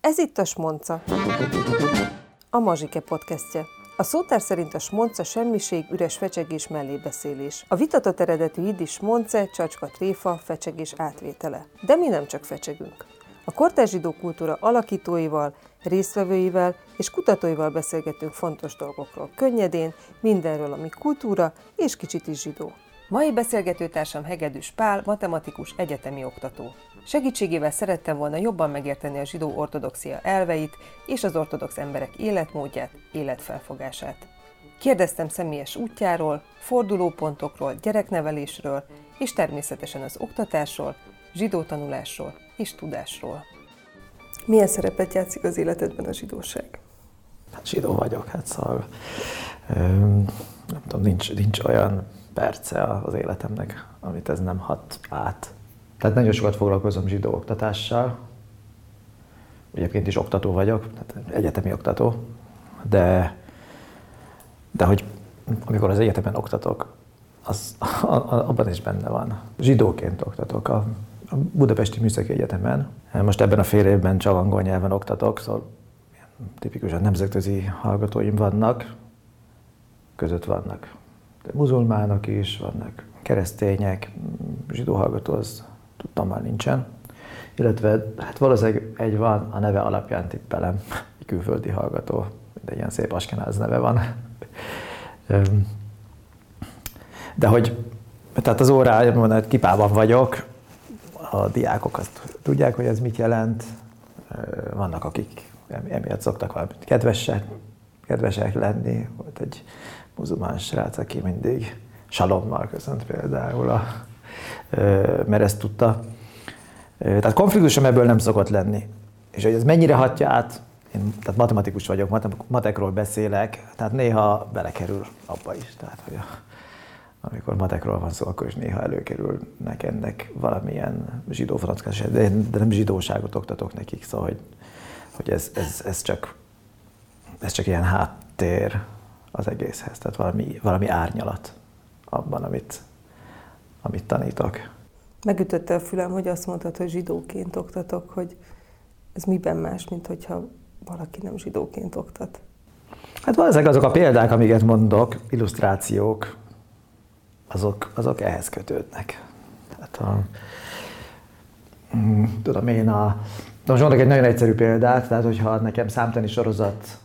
Ez itt a Smonca. A Mazsike podcastje. A szótár szerint a smonca semmiség, üres fecsegés, mellébeszélés. A vitatott eredetű iddis smonce, csacska tréfa, fecsegés átvétele. De mi nem csak fecsegünk. A kortárs zsidó kultúra alakítóival, résztvevőivel és kutatóival beszélgetünk fontos dolgokról, könnyedén, mindenről, ami kultúra és kicsit is zsidó. Mai beszélgetőtársam Hegedűs Pál, matematikus egyetemi oktató. Segítségével szerettem volna jobban megérteni a zsidó ortodoxia elveit és az ortodox emberek életmódját, életfelfogását. Kérdeztem személyes útjáról, fordulópontokról, gyereknevelésről, és természetesen az oktatásról, zsidó tanulásról és tudásról. Milyen szerepet játszik az életedben a zsidóság? Hát zsidó vagyok, hát szóval nem tudom, nincs, nincs olyan perce az életemnek, amit ez nem hat át. Tehát nagyon sokat foglalkozom zsidó oktatással. Egyébként is oktató vagyok, tehát egyetemi oktató, de, de hogy amikor az egyetemen oktatok, az, abban is benne van. Zsidóként oktatok a, a Budapesti Műszaki Egyetemen. Most ebben a fél évben csak angol nyelven oktatok, szóval tipikusan nemzetközi hallgatóim vannak, között vannak de muzulmánok is, vannak keresztények, zsidó hallgató az tudtam már nincsen. Illetve hát valószínűleg egy van, a neve alapján tippelem, egy külföldi hallgató, de ilyen szép askenáz neve van. De hogy, tehát az órájában hát kipában vagyok, a diákok azt tudják, hogy ez mit jelent, vannak akik emiatt szoktak valamit kedvesek, kedvesek lenni. Volt egy muzulmán srác, aki mindig salommal köszönt például, a, mert ezt tudta. Tehát konfliktusom ebből nem szokott lenni. És hogy ez mennyire hatja át, én tehát matematikus vagyok, matekról beszélek, tehát néha belekerül abba is. Tehát, hogy a, amikor matekról van szó, akkor is néha előkerülnek ennek valamilyen zsidó francskás, de, de nem zsidóságot oktatok nekik, szóval, hogy, hogy ez, ez, ez, csak, ez csak ilyen háttér az egészhez, tehát valami, valami árnyalat abban, amit, amit tanítok. Megütötte a fülem, hogy azt mondtad, hogy zsidóként oktatok, hogy ez miben más, mint hogyha valaki nem zsidóként oktat? Hát valószínűleg azok a példák, amiket mondok, illusztrációk, azok, azok ehhez kötődnek. Tehát a, mm, tudom én, a, most mondok egy nagyon egyszerű példát, tehát hogyha nekem számtani sorozat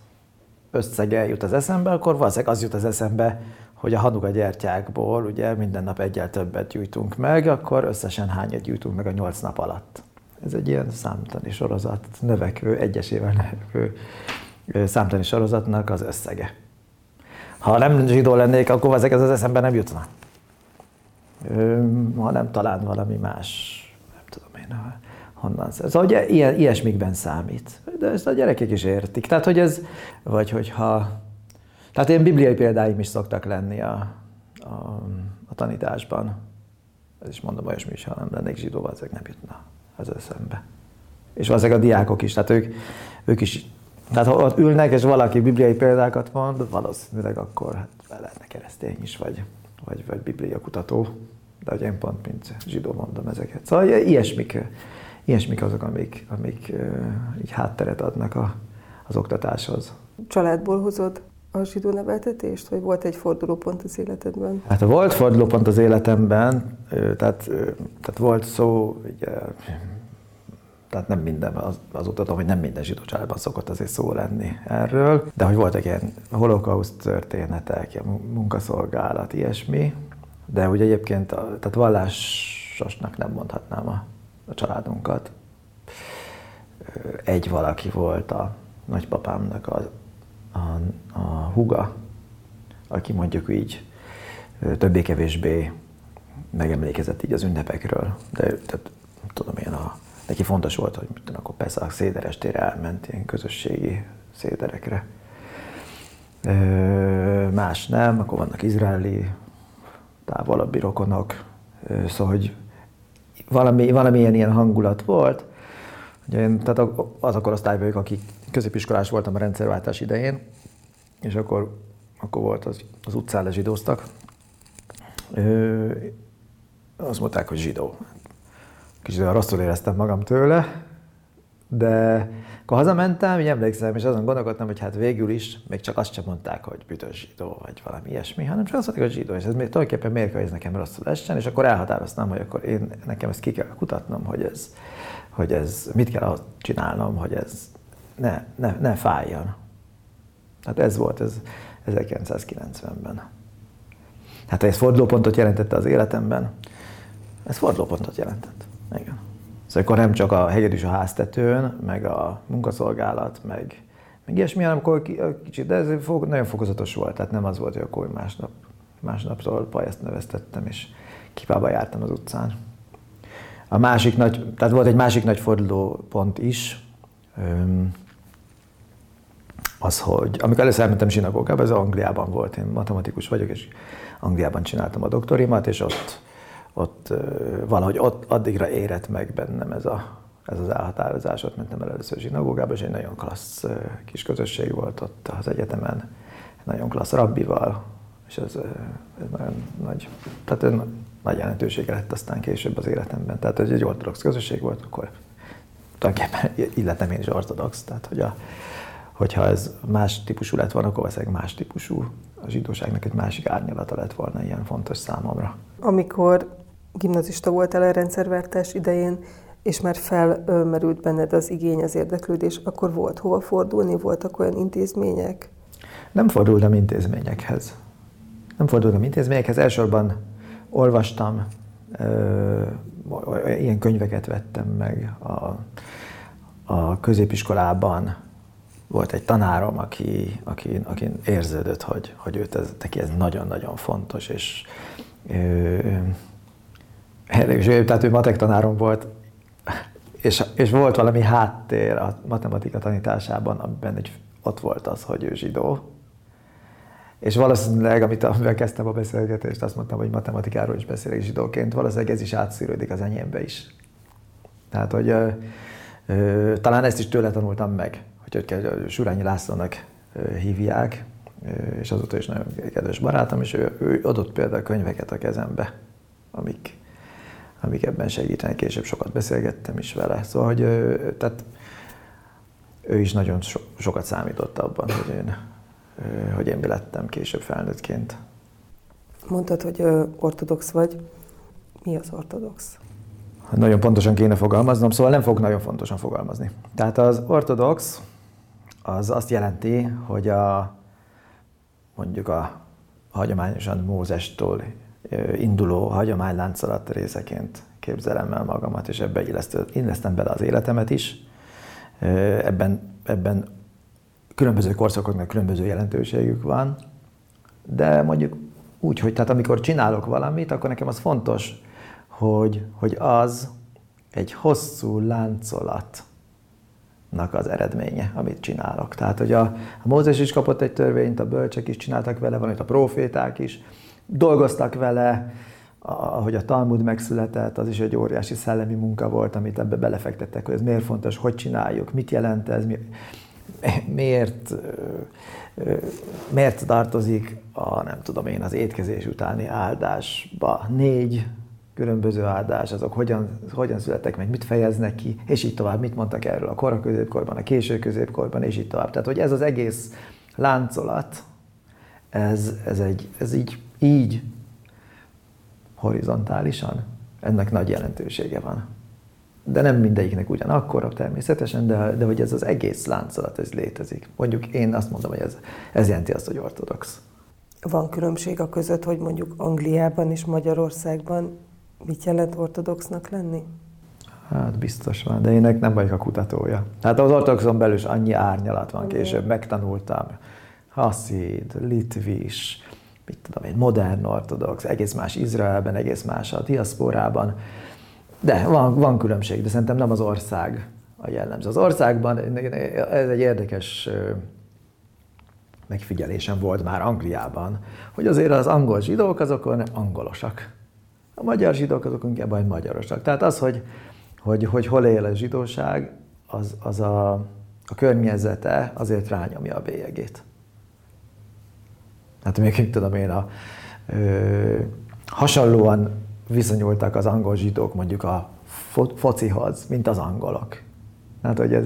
összege jut az eszembe, akkor valószínűleg az jut az eszembe, hogy a hanuka gyertyákból ugye minden nap egyel többet gyújtunk meg, akkor összesen hányat gyújtunk meg a nyolc nap alatt. Ez egy ilyen számtani sorozat, növekvő, egyesével növekvő számtani sorozatnak az összege. Ha nem zsidó lennék, akkor ezek az eszembe nem jutna. hanem talán valami más, nem tudom én, honnan. Szóval ugye ilyesmikben számít. De ezt a gyerekek is értik. Tehát, hogy ez, vagy hogyha, tehát ilyen bibliai példáim is szoktak lenni a, a, a tanításban. Ez is mondom olyasmi is, ha nem lennék zsidó, ezek nem jutna az eszembe. És valószínűleg a diákok is, tehát ők, ők is, tehát ha ott ülnek, és valaki bibliai példákat mond, valószínűleg akkor hát lehetne keresztény is, vagy, vagy, vagy biblia kutató. De hogy én pont, mint zsidó mondom ezeket. Szóval ilyesmik ilyesmik azok, amik, amik így hátteret adnak a, az oktatáshoz. Családból hozod a zsidó neveltetést, vagy volt egy fordulópont az életedben? Hát volt fordulópont az életemben, tehát, tehát volt szó, ugye, tehát nem minden, az, azóta tudom, hogy nem minden zsidó családban szokott azért szó lenni erről, de hogy voltak ilyen holokauszt történetek, ilyen munkaszolgálat, ilyesmi, de ugye egyébként tehát vallásosnak nem mondhatnám a a családunkat. Egy valaki volt a nagypapámnak a, a, a huga, aki mondjuk így többé-kevésbé megemlékezett így az ünnepekről, de tehát, tudom én, a, neki fontos volt, hogy tudom, akkor persze a széderestére elment ilyen közösségi széderekre. Más nem, akkor vannak izraeli távolabbi rokonok, szóval, hogy valami, valamilyen ilyen hangulat volt. Ugye én, tehát az a korosztály vagyok, akik középiskolás voltam a rendszerváltás idején, és akkor, akkor volt az, az utcán lezsidóztak. Ö, azt mondták, hogy zsidó. Kicsit olyan rosszul éreztem magam tőle, de Akkor hazamentem, így emlékszem, és azon gondolkodtam, hogy hát végül is még csak azt sem mondták, hogy büdös zsidó, vagy valami ilyesmi, hanem csak azt mondták, hogy zsidó, és ez még tulajdonképpen miért kell, hogy ez nekem rosszul essen, és akkor elhatároztam, hogy akkor én, nekem ezt ki kell kutatnom, hogy ez, hogy ez mit kell csinálnom, hogy ez ne, ne, ne fájjon. Tehát ez volt ez 1990-ben. Hát ez fordulópontot jelentette az életemben, ez fordulópontot jelentett. Igen. Szóval akkor nem csak a hegyed is a háztetőn, meg a munkaszolgálat, meg, meg ilyesmi, hanem akkor kicsit, de ez nagyon fokozatos volt, tehát nem az volt, hogy akkor másnap, másnaptól pajaszt növesztettem, és kipába jártam az utcán. A másik nagy, tehát volt egy másik nagy fordulópont is, az, hogy amikor először elmentem zsinagógába, ez Angliában volt, én matematikus vagyok, és Angliában csináltam a doktorimat, és ott ott valahogy ott addigra érett meg bennem ez, a, ez az elhatározás. Ott mentem el először zsinagógába, és egy nagyon klassz kis közösség volt ott az egyetemen, nagyon klassz rabbival, és ez, ez nagyon nagy, tehát ez nagy jelentősége lett aztán később az életemben. Tehát ez egy ortodox közösség volt, akkor tulajdonképpen illetem én is ortodox, tehát hogy a, hogyha ez más típusú lett volna, akkor valószínűleg más típusú, a zsidóságnak egy másik árnyalata lett volna ilyen fontos számomra. Amikor gimnazista voltál a rendszerváltás idején, és már felmerült benned az igény, az érdeklődés, akkor volt hova fordulni, voltak olyan intézmények? Nem fordultam intézményekhez. Nem fordultam intézményekhez, elsősorban olvastam, ö, ilyen könyveket vettem meg a, a középiskolában. Volt egy tanárom, aki, aki, aki érződött, hogy, hogy őt ez, neki ez nagyon-nagyon fontos, és és ő, tehát ő matek tanárom volt, és, és volt valami háttér a matematika tanításában, amiben egy, ott volt az, hogy ő zsidó. És valószínűleg, amit amivel kezdtem a beszélgetést, azt mondtam, hogy matematikáról is beszélek zsidóként, valószínűleg ez is átszűrődik az enyémbe is. Tehát, hogy ö, ö, talán ezt is tőle tanultam meg, hogy Surányi Lászlónak hívják, és azóta is nagyon kedves barátom, és ő, ő adott például könyveket a kezembe, amik, amik ebben segítenek. Később sokat beszélgettem is vele. Szóval, hogy tehát ő is nagyon so, sokat számított abban, hogy én, hogy én mi lettem később felnőttként. Mondtad, hogy ortodox vagy. Mi az ortodox? Nagyon pontosan kéne fogalmaznom, szóval nem fog nagyon fontosan fogalmazni. Tehát az ortodox az azt jelenti, hogy a mondjuk a hagyományosan Mózestól induló hagyományláncolat részeként képzelem el magamat, és ebbe illesztem bele az életemet is. Ebben, ebben különböző korszakoknak különböző jelentőségük van, de mondjuk úgy, hogy tehát amikor csinálok valamit, akkor nekem az fontos, hogy, hogy az egy hosszú láncolatnak az eredménye, amit csinálok. Tehát, hogy a, a Mózes is kapott egy törvényt, a bölcsek is csináltak vele, valamit a proféták is, dolgoztak vele, ahogy a Talmud megszületett, az is egy óriási szellemi munka volt, amit ebbe belefektettek, hogy ez miért fontos, hogy csináljuk, mit jelent ez, miért, miért tartozik a, nem tudom én, az étkezés utáni áldásba négy különböző áldás, azok hogyan, hogyan születtek meg, mit fejeznek ki, és így tovább, mit mondtak erről a kora középkorban, a késő középkorban, és így tovább. Tehát, hogy ez az egész láncolat, ez, ez, egy, ez így így horizontálisan, ennek nagy jelentősége van. De nem mindegyiknek ugyanakkor természetesen, de, de hogy ez az egész láncolat, ez létezik. Mondjuk én azt mondom, hogy ez, ez jelenti azt, hogy ortodox. Van különbség a között, hogy mondjuk Angliában és Magyarországban mit jelent ortodoxnak lenni? Hát biztos van, de én nem vagyok a kutatója. Tehát az ortodoxon belül is annyi árnyalat van, később megtanultam. Haszid, Litvis, mit tudom én, modern ortodox, egész más Izraelben, egész más a diaszporában. De van, van különbség, de szerintem nem az ország a jellemző. Az országban ez egy érdekes megfigyelésem volt már Angliában, hogy azért az angol zsidók azok angolosak. A magyar zsidók azok inkább majd magyarosak. Tehát az, hogy, hogy, hogy hol él a zsidóság, az, az a, a környezete azért rányomja a bélyegét. Hát még tudom én, a, ö, hasonlóan viszonyultak az angol zsidók mondjuk a fo- focihoz, mint az angolok. Hát, hogy ez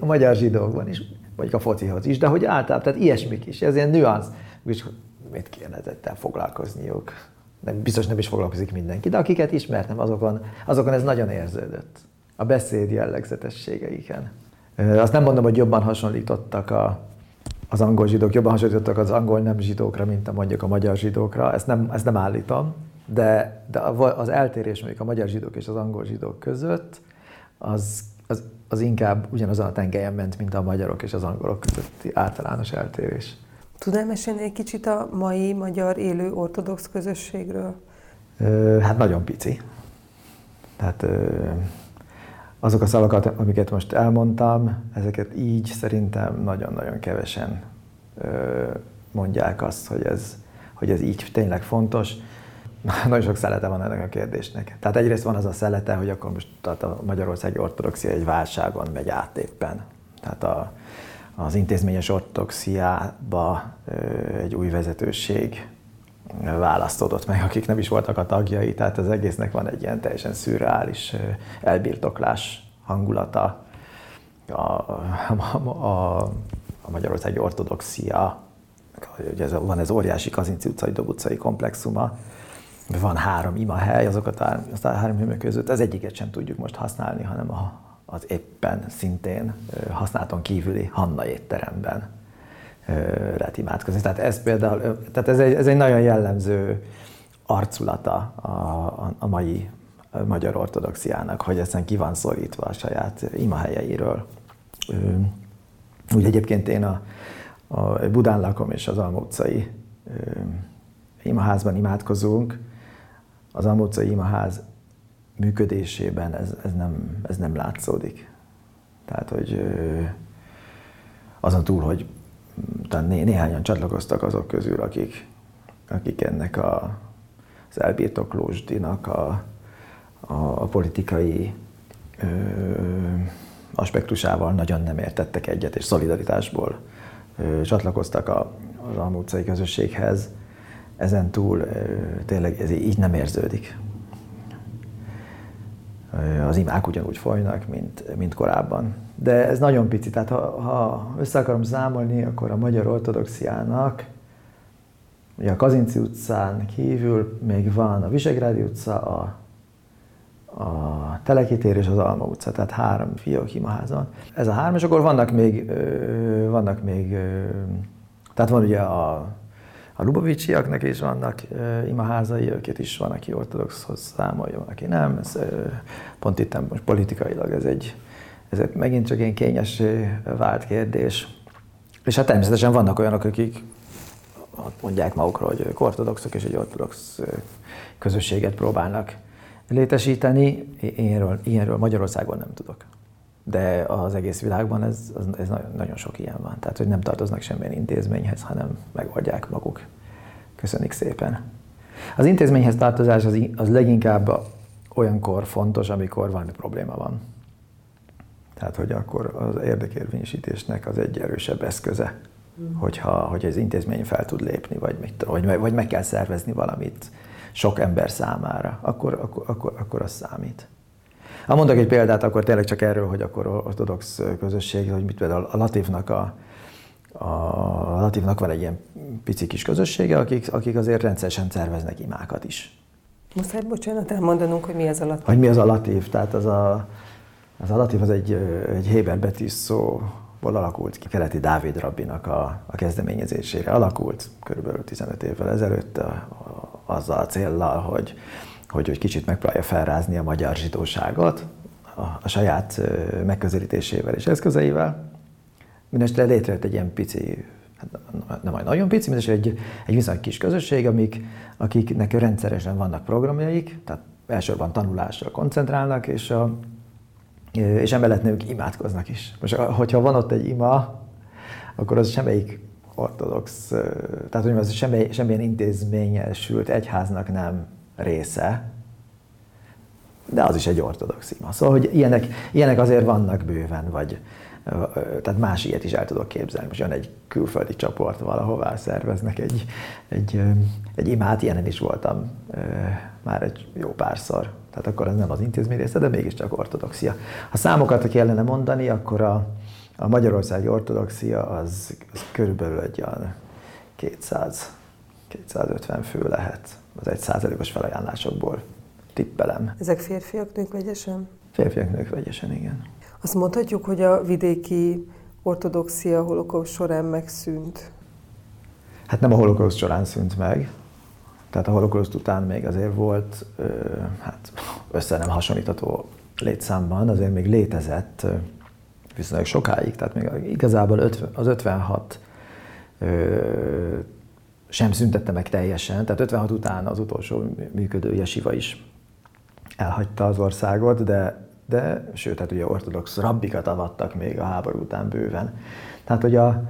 a magyar zsidókban is, vagy a focihoz is, de hogy általában, tehát ilyesmik is, ez ilyen nüansz, és mit kéne ezzel foglalkozniuk. Nem, biztos nem is foglalkozik mindenki, de akiket ismertem, azokon, azokon ez nagyon érződött. A beszéd jellegzetességeiken. Azt nem mondom, hogy jobban hasonlítottak a, az angol zsidók, jobban hasonlítottak az angol nem zsidókra, mint a mondjuk a magyar zsidókra. Ezt nem, ezt nem állítom, de, de az eltérés mondjuk a magyar zsidók és az angol zsidók között, az, az, az inkább ugyanazon a tengelyen ment, mint a magyarok és az angolok közötti általános eltérés. Tudnál mesélni egy kicsit a mai magyar élő ortodox közösségről? Hát nagyon pici. Tehát azok a szavakat, amiket most elmondtam, ezeket így szerintem nagyon-nagyon kevesen mondják azt, hogy ez, hogy ez így tényleg fontos. Nagyon sok szelete van ennek a kérdésnek. Tehát egyrészt van az a szelete, hogy akkor most tehát a Magyarországi Ortodoxia egy válságon megy át éppen. Tehát a, az intézményes ortodoxiába egy új vezetőség választódott meg, akik nem is voltak a tagjai, tehát az egésznek van egy ilyen teljesen szürreális elbirtoklás hangulata. A, a, a, a Magyarországi ortodoxia, ugye ez, van ez óriási Kazinci utcai, Dob utcai komplexuma, van három imahely, azokat a, a három imahely között, az egyiket sem tudjuk most használni, hanem a, az éppen szintén használaton kívüli Hanna étteremben lehet imádkozni. Tehát ez például, tehát ez egy, ez egy nagyon jellemző arculata a, a, a mai magyar ortodoxiának, hogy ezen ki van szorítva a saját imahelyeiről. Úgy egyébként én a, a Budán lakom és az Alma utcai imaházban imádkozunk. Az Alma utcai imaház működésében ez, ez, nem, ez nem látszódik. Tehát, hogy azon túl, hogy talán né, néhányan csatlakoztak azok közül, akik, akik ennek a, az elbirtoklósdinak a, a, a politikai ö, aspektusával nagyon nem értettek egyet, és szolidaritásból ö, csatlakoztak a, az almúcai közösséghez. Ezen túl ö, tényleg ez így nem érződik. Az imák ugyanúgy folynak, mint, mint korábban de ez nagyon pici. Tehát ha, ha össze akarom számolni, akkor a magyar ortodoxiának ugye a Kazinci utcán kívül még van a Visegrádi utca, a, a Teleki tér és az Alma utca, tehát három fiók imaházon. Ez a három, és akkor vannak még, vannak még tehát van ugye a, a Lubovicsiaknak is vannak imaházai, őket is van, aki ortodoxhoz számolja, van, aki nem. Ez, pont itt most politikailag ez egy, ez megint csak egy kényes vált kérdés. És hát természetesen vannak olyanok, akik mondják magukról, hogy ők ortodoxok, és egy ortodox közösséget próbálnak létesíteni. Ilyenről, ilyenről Magyarországon nem tudok. De az egész világban ez, ez nagyon, nagyon sok ilyen van. Tehát, hogy nem tartoznak semmilyen intézményhez, hanem megoldják maguk. Köszönjük szépen. Az intézményhez tartozás az, az leginkább olyankor fontos, amikor valami probléma van. Tehát, hogy akkor az érdekérvényesítésnek az egy erősebb eszköze, mm. hogyha hogy az intézmény fel tud lépni, vagy, mit, vagy, vagy meg kell szervezni valamit sok ember számára, akkor, akkor, akkor, akkor az számít. Ha mondok egy példát, akkor tényleg csak erről, hogy akkor ortodox közösség, hogy mit például a Latívnak a, a Latívnak van egy ilyen pici kis közössége, akik, akik azért rendszeresen szerveznek imákat is. Muszáj, bocsánat, elmondanunk, hogy mi ez a latív. Hogy mi az a latív, tehát az a, az alatív az egy, egy Héber betűs szóból alakult ki, keleti Dávid rabbinak a, a kezdeményezésére alakult, körülbelül 15 évvel ezelőtt, a, a, azzal a céllal, hogy, hogy, hogy kicsit megpróbálja felrázni a magyar zsidóságot a, a saját megközelítésével és eszközeivel. Mindenesetre létrejött egy ilyen pici, hát nem majd nagyon pici, mindesetre egy, egy viszonylag kis közösség, amik, akiknek rendszeresen vannak programjaik, tehát elsősorban tanulásra koncentrálnak, és a, és emellett nők imádkoznak is. Most, hogyha van ott egy ima, akkor az semmelyik ortodox, tehát hogy az semmi, semmilyen intézményesült egyháznak nem része, de az is egy ortodox ima. Szóval, hogy ilyenek, ilyenek azért vannak bőven, vagy, tehát más ilyet is el tudok képzelni. Most jön egy külföldi csoport valahová, szerveznek egy, egy, egy imát, ilyenen is voltam már egy jó párszor. Tehát akkor ez nem az intézmény része, de mégiscsak ortodoxia. Ha számokat kellene mondani, akkor a, a magyarországi ortodoxia az, az körülbelül egy olyan 200 250 fő lehet az egy százalékos felajánlásokból tippelem. Ezek férfiak, nők vegyesen? Férfiak, nők vegyesen, igen. Azt mondhatjuk, hogy a vidéki ortodoxia holokauszt során megszűnt? Hát nem a holokauszt során szűnt meg, tehát a holokauszt után még azért volt, hát össze nem hasonlítható létszámban, azért még létezett viszonylag sokáig, tehát még igazából az 56 sem szüntette meg teljesen, tehát 56 után az utolsó működő jesiva is elhagyta az országot, de, de sőt, hát ugye ortodox rabbikat avattak még a háború után bőven. Tehát, hogy a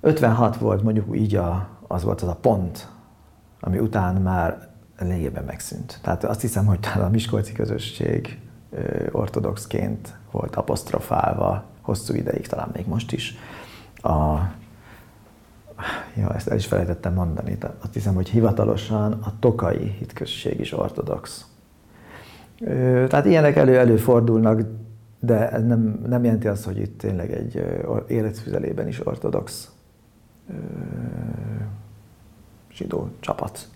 56 volt mondjuk így a, az volt az a pont, ami után már lényegében megszűnt. Tehát azt hiszem, hogy talán a Miskolci közösség ortodoxként volt apostrofálva hosszú ideig, talán még most is. A, ja, ezt el is felejtettem mondani, tehát azt hiszem, hogy hivatalosan a tokai hitközség is ortodox. Tehát ilyenek elő-előfordulnak, de ez nem, nem jelenti azt, hogy itt tényleg egy életfüzelében is ortodox zsidó csapat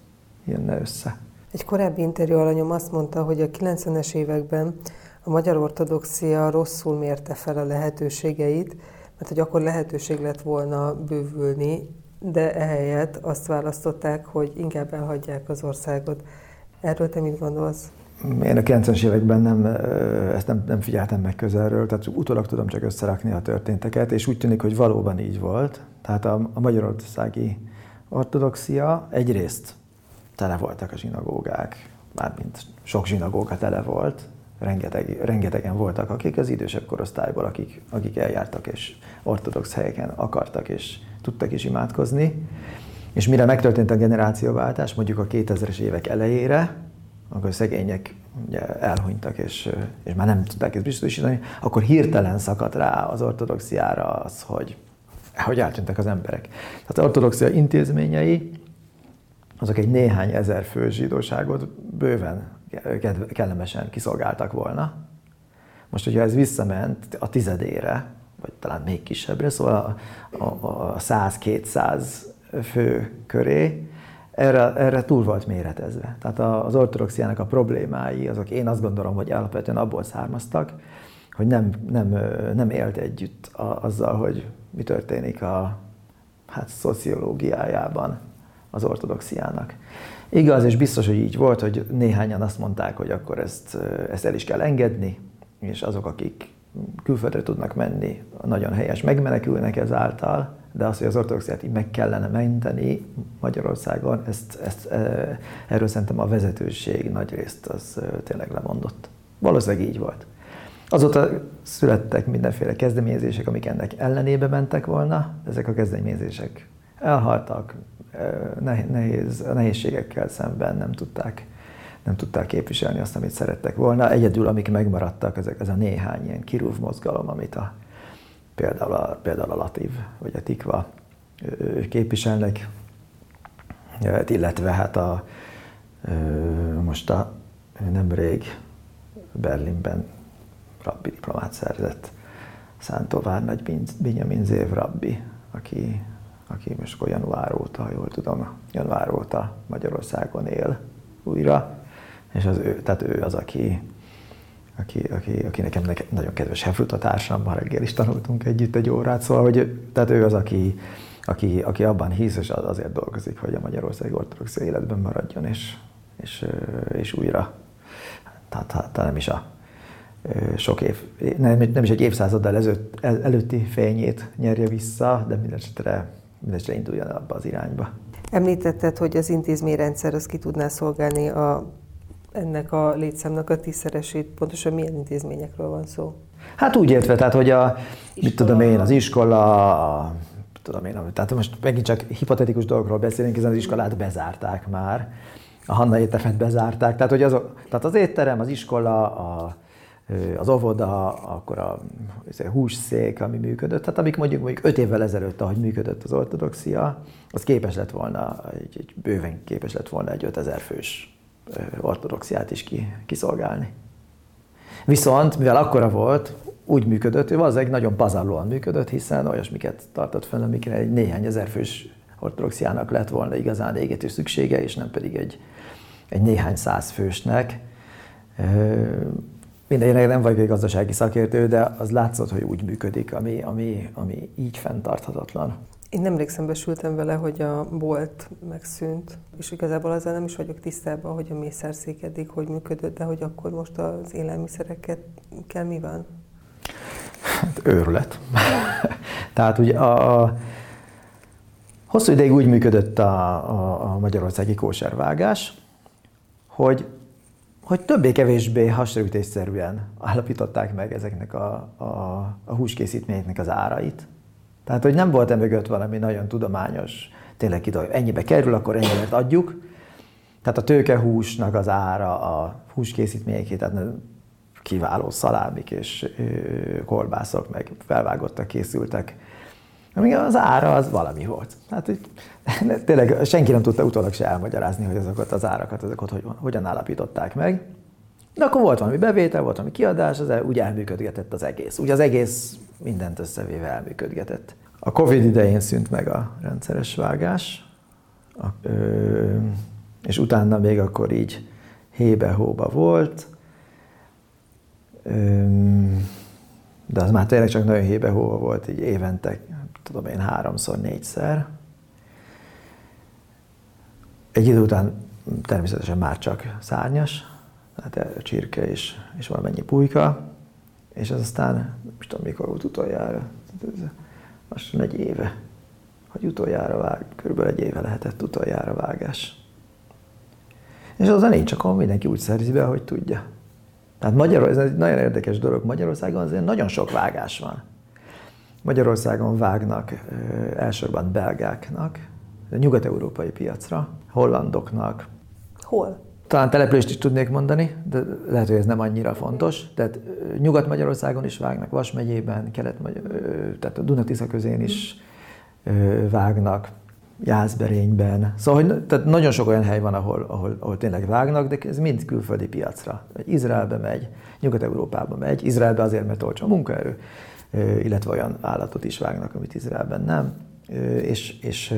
jönne össze. Egy korábbi interjú alanyom azt mondta, hogy a 90-es években a magyar ortodoxia rosszul mérte fel a lehetőségeit, mert hogy akkor lehetőség lett volna bővülni, de ehelyett azt választották, hogy inkább elhagyják az országot. Erről te mit gondolsz? Én a 90-es években nem, ezt nem, nem figyeltem meg közelről, tehát utólag tudom csak összerakni a történteket, és úgy tűnik, hogy valóban így volt. Tehát a, a magyarországi ortodoxia egyrészt tele voltak a zsinagógák, mármint sok zsinagóga tele volt, rengeteg, rengetegen voltak, akik az idősebb korosztályból, akik, akik eljártak és ortodox helyeken akartak és tudtak is imádkozni. És mire megtörtént a generációváltás, mondjuk a 2000-es évek elejére, akkor szegények ugye elhunytak, és, és már nem tudták ezt biztosítani, akkor hirtelen szakadt rá az ortodoxiára az, hogy, hogy eltűntek az emberek. Tehát az ortodoxia intézményei, azok egy néhány ezer fő zsidóságot bőven kellemesen kiszolgáltak volna. Most, hogyha ez visszament a tizedére, vagy talán még kisebbre, szóval a, a, a 100-200 fő köré, erre, erre túl volt méretezve. Tehát az ortodoxiának a problémái, azok én azt gondolom, hogy alapvetően abból származtak, hogy nem, nem, nem élt együtt a, azzal, hogy mi történik a hát, szociológiájában az ortodoxiának. Igaz, és biztos, hogy így volt, hogy néhányan azt mondták, hogy akkor ezt, ezt el is kell engedni, és azok, akik külföldre tudnak menni, nagyon helyes, megmenekülnek ezáltal, de az, hogy az ortodoxiát így meg kellene menteni Magyarországon, ezt, ezt, erről szerintem a vezetőség nagy részt az tényleg lemondott. Valószínűleg így volt. Azóta születtek mindenféle kezdeményezések, amik ennek ellenébe mentek volna. Ezek a kezdeményezések elhaltak, nehéz, nehézségekkel szemben nem tudták, nem tudták képviselni azt, amit szerettek volna. Egyedül, amik megmaradtak, ezek, ez a néhány ilyen kirúv mozgalom, amit a, például, a, például a Latív vagy a Tikva képviselnek, illetve hát a, most a nemrég Berlinben rabbi diplomát szerzett Szántó Várnagy Benjamin Zév rabbi, aki aki most akkor január óta, jól tudom, január óta Magyarországon él újra, és az ő, tehát ő az, aki, aki, aki, aki nekem nagyon kedves Hefrut a társam, ma reggel is tanultunk együtt egy órát, szóval, hogy tehát ő az, aki, aki, aki abban hisz, és azért dolgozik, hogy a Magyarország ortodox életben maradjon, és, és, és újra, tehát, hát nem is a sok év, nem, nem is egy évszázaddal előtt, előtti fényét nyerje vissza, de mindesetre mindesetre induljon el abba az irányba. Említetted, hogy az intézményrendszer az ki tudná szolgálni a, ennek a létszámnak a tízszeresét. Pontosan milyen intézményekről van szó? Hát úgy értve, tehát hogy a, mit tudom én, az iskola, a, tudom én, tehát most megint csak hipotetikus dolgokról beszélünk, hiszen az iskolát bezárták már, a Hanna éttermet bezárták, tehát, hogy azok, tehát az étterem, az iskola, a, az óvoda, akkor a hússzék, ami működött. Tehát amik mondjuk, mondjuk öt évvel ezelőtt, ahogy működött az ortodoxia, az képes lett volna, egy, egy bőven képes lett volna egy 5000 fős ortodoxiát is ki, kiszolgálni. Viszont, mivel akkora volt, úgy működött, hogy valószínűleg nagyon pazarlóan működött, hiszen olyasmiket tartott fenn, amikre egy néhány ezer fős ortodoxiának lett volna igazán égető szüksége, és nem pedig egy, egy néhány száz fősnek. Mindenkinek nem vagyok egy gazdasági szakértő, de az látszott, hogy úgy működik, ami, ami, ami így fenntarthatatlan. Én nemrég szembesültem vele, hogy a bolt megszűnt, és igazából azzal nem is vagyok tisztában, hogy a mészárszék eddig hogy működött, de hogy akkor most az élelmiszereket kell mi van? Hát őrület. Tehát ugye a, a hosszú ideig úgy működött a, a, a magyarországi kóservágás, hogy hogy többé-kevésbé hasraütésszerűen állapították meg ezeknek a, a, a húskészítményeknek az árait. Tehát, hogy nem volt e mögött valami nagyon tudományos, tényleg ide, ennyibe kerül, akkor ennyibe adjuk. Tehát a tőkehúsnak az ára, a húskészítményeké, tehát kiváló szalámik és kolbászok, meg felvágottak készültek. Amíg az ára az valami volt. Hát hogy, tényleg senki nem tudta utólag se elmagyarázni, hogy azokat az árakat, azokat hogy, hogyan állapították meg. De akkor volt valami bevétel, volt valami kiadás, az úgy elműködgetett az egész. Úgy az egész mindent összevéve elműködgetett. A Covid idején szűnt meg a rendszeres vágás, a, ö, és utána még akkor így hébe-hóba volt, ö, de az már tényleg csak nagyon hébe-hóba volt, így évente, tudom én, háromszor, négyszer. Egy idő után természetesen már csak szárnyas, tehát csirke és, és valamennyi pulyka, és az aztán, nem tudom mikor volt utoljára, most egy éve, hogy utoljára vág, körülbelül egy éve lehetett utoljára vágás. És az nincs, akkor mindenki úgy szerzi be, ahogy tudja. Tehát Magyarországon, ez egy nagyon érdekes dolog, Magyarországon azért nagyon sok vágás van. Magyarországon vágnak elsősorban belgáknak, a nyugat-európai piacra, hollandoknak. Hol? Talán települést is tudnék mondani, de lehet, hogy ez nem annyira fontos. Tehát Nyugat-Magyarországon is vágnak, Vas megyében, kelet tehát a Dunatisza közén is vágnak, Jászberényben. Szóval hogy, tehát nagyon sok olyan hely van, ahol, ahol, ahol tényleg vágnak, de ez mind külföldi piacra. Izraelbe megy, Nyugat-Európába megy, Izraelbe azért, mert olcsó a munkaerő, illetve olyan állatot is vágnak, amit Izraelben nem. És, és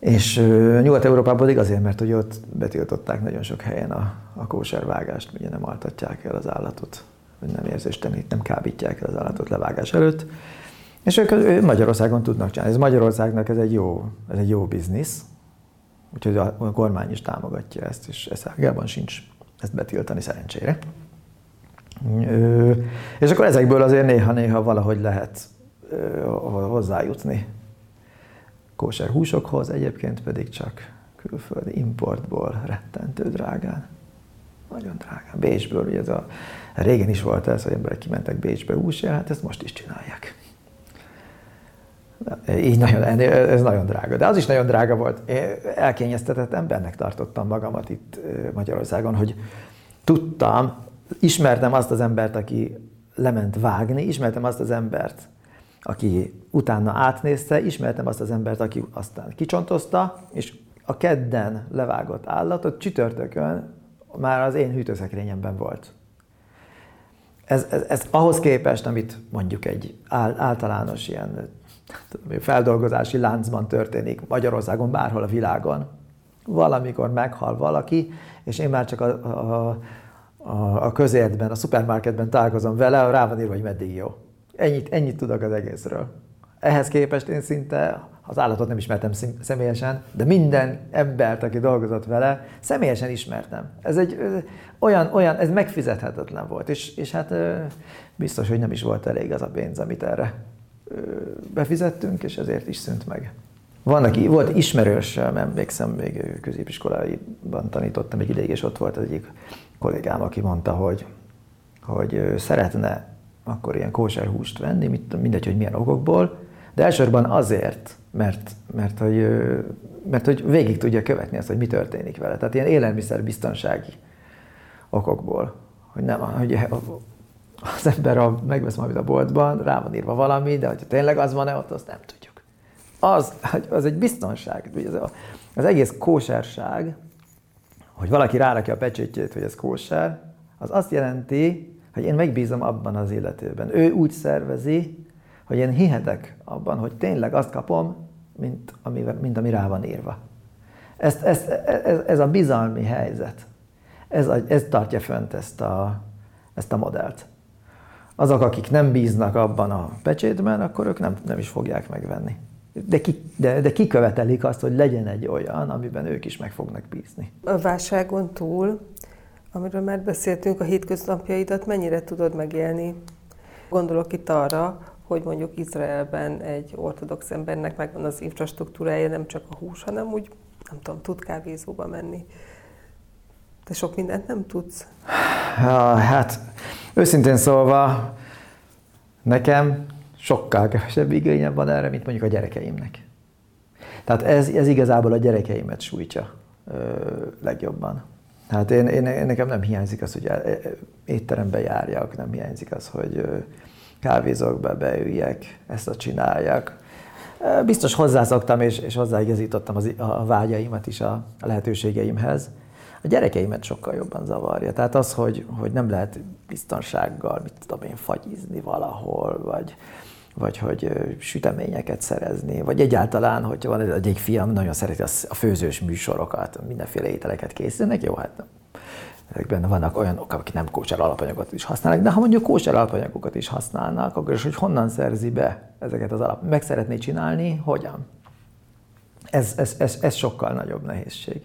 és Nyugat-Európában pedig azért, mert hogy ott betiltották nagyon sok helyen a, a kóservágást, ugye nem altatják el az állatot, vagy nem érzéstenít, nem kábítják el az állatot levágás előtt. És ők Magyarországon tudnak csinálni. Ez Magyarországnak ez egy jó, ez egy jó biznisz, úgyhogy a, a kormány is támogatja ezt, és ez ágában sincs ezt betiltani szerencsére. És akkor ezekből azért néha-néha valahogy lehet ö, hozzájutni kóser húsokhoz, egyébként pedig csak külföldi importból rettentő drágán. Nagyon drágán. Bécsből, ugye ez a, régen is volt ez, hogy emberek kimentek Bécsbe húsért, hát ezt most is csinálják. Így nagyon, ez nagyon drága. De az is nagyon drága volt. Én elkényeztetett embernek tartottam magamat itt Magyarországon, hogy tudtam, ismertem azt az embert, aki lement vágni, ismertem azt az embert, aki utána átnézte, ismertem azt az embert, aki aztán kicsontozta, és a kedden levágott állatot csütörtökön már az én hűtőszekrényemben volt. Ez, ez, ez ahhoz képest, amit mondjuk egy általános ilyen feldolgozási láncban történik Magyarországon, bárhol a világon, valamikor meghal valaki, és én már csak a, a, a, a közértben, a szupermarketben találkozom vele, rá van írva, hogy meddig jó. Ennyit, ennyit tudok az egészről. Ehhez képest én szinte az állatot nem ismertem személyesen, de minden embert, aki dolgozott vele, személyesen ismertem. Ez egy olyan, olyan, ez megfizethetetlen volt, és, és hát biztos, hogy nem is volt elég az a pénz, amit erre befizettünk, és ezért is szűnt meg. Van, aki, volt ismerős, emlékszem, még középiskolában tanítottam egy ideig, és ott volt az egyik kollégám, aki mondta, hogy, hogy szeretne akkor ilyen kóser húst venni, mindegy, hogy milyen okokból, de elsősorban azért, mert, mert, hogy, mert hogy végig tudja követni azt, hogy mi történik vele. Tehát ilyen élelmiszer biztonsági okokból, hogy nem, hogy az ember, ha megvesz valamit a boltban, rá van írva valami, de hogy tényleg az van-e ott, azt nem tudjuk. Az, az egy biztonság. Az egész kóserság, hogy valaki rárakja a pecsétjét, hogy ez kóser, az azt jelenti, hogy én megbízom abban az illetőben. Ő úgy szervezi, hogy én hihetek abban, hogy tényleg azt kapom, mint ami, mint ami rá van írva. Ez, ez, ez, ez a bizalmi helyzet, ez, ez tartja fönt ezt a, ezt a modellt. Azok, akik nem bíznak abban a pecsétben, akkor ők nem, nem is fogják megvenni. De, ki, de, de kikövetelik azt, hogy legyen egy olyan, amiben ők is meg fognak bízni. A válságon túl, amiről már beszéltünk, a hétköznapjaidat mennyire tudod megélni? Gondolok itt arra, hogy mondjuk Izraelben egy ortodox embernek megvan az infrastruktúrája, nem csak a hús, hanem úgy, nem tudom, tud kávézóba menni. Te sok mindent nem tudsz? Hát, őszintén szólva, nekem sokkal kevesebb igényem van erre, mint mondjuk a gyerekeimnek. Tehát ez, ez igazából a gyerekeimet sújtja ö, legjobban. Hát én, én, én, nekem nem hiányzik az, hogy e, étterembe járjak, nem hiányzik az, hogy be, beüljek, ezt a csináljak. Biztos hozzászoktam, és, és hozzáigazítottam az, a vágyaimat is a, a lehetőségeimhez. A gyerekeimet sokkal jobban zavarja. Tehát az, hogy, hogy nem lehet biztonsággal, mit tudom én, fagyizni valahol, vagy, vagy hogy süteményeket szerezni, vagy egyáltalán, hogy van egy fiam, nagyon szereti a főzős műsorokat, mindenféle ételeket készítenek, jó, hát ezekben vannak olyanok, akik nem kóser alapanyagokat is használnak, de ha mondjuk kóser alapanyagokat is használnak, akkor is, hogy honnan szerzi be ezeket az alap, meg szeretné csinálni, hogyan? Ez, ez, ez, ez sokkal nagyobb nehézség.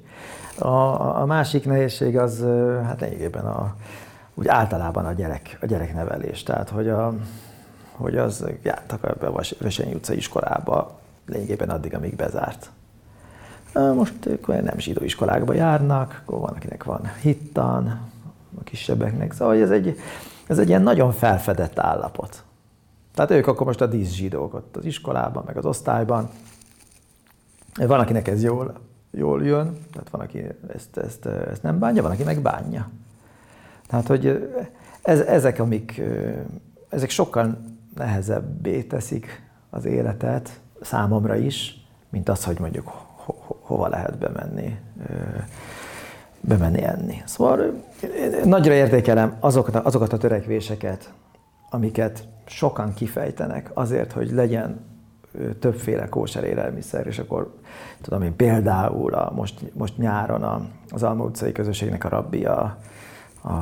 A, a másik nehézség az, hát lényegében a, úgy általában a gyerek, a gyereknevelés. Tehát, hogy, a, hogy az jártak ebbe a Vesenyi utca iskolába lényegében addig, amíg bezárt. Most ők nem zsidó iskolákba járnak, akkor van, akinek van hittan, a kisebbeknek. Szóval ez egy, ez egy ilyen nagyon felfedett állapot. Tehát ők akkor most a díszzsidók ott az iskolában, meg az osztályban. Van, akinek ez jól, jól jön, tehát van, aki ezt, ezt, ezt nem bánja, van, aki meg bánja. Tehát, hogy ez, ezek, amik, ezek sokkal nehezebbé teszik az életet számomra is, mint az, hogy mondjuk ho, ho, hova lehet bemenni, bemenni enni. Szóval nagyra értékelem azokat, azokat a törekvéseket, amiket sokan kifejtenek azért, hogy legyen többféle kóser élelmiszer, és akkor tudom én például a, most, most nyáron a, az Alma utcai közösségnek a rabbia, a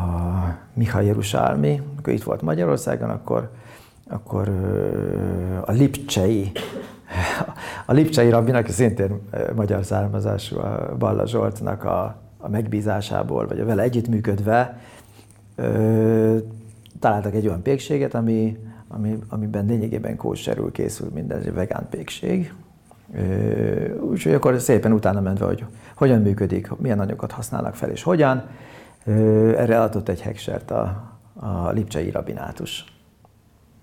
Miha Jerusálmi, akkor itt volt Magyarországon, akkor, akkor a Lipcsei, a Lipcsei rabbinak, szintén magyar származású, a Balla Zsoltnak a, a megbízásából, vagy a vele együttműködve találtak egy olyan pékséget, ami, ami, amiben lényegében kóserül készül minden, egy vegán pékség. Úgyhogy akkor szépen utána mentve, hogy hogyan működik, milyen anyagokat használnak fel és hogyan. Erre adott egy heksert a, a lipcsei rabinátus.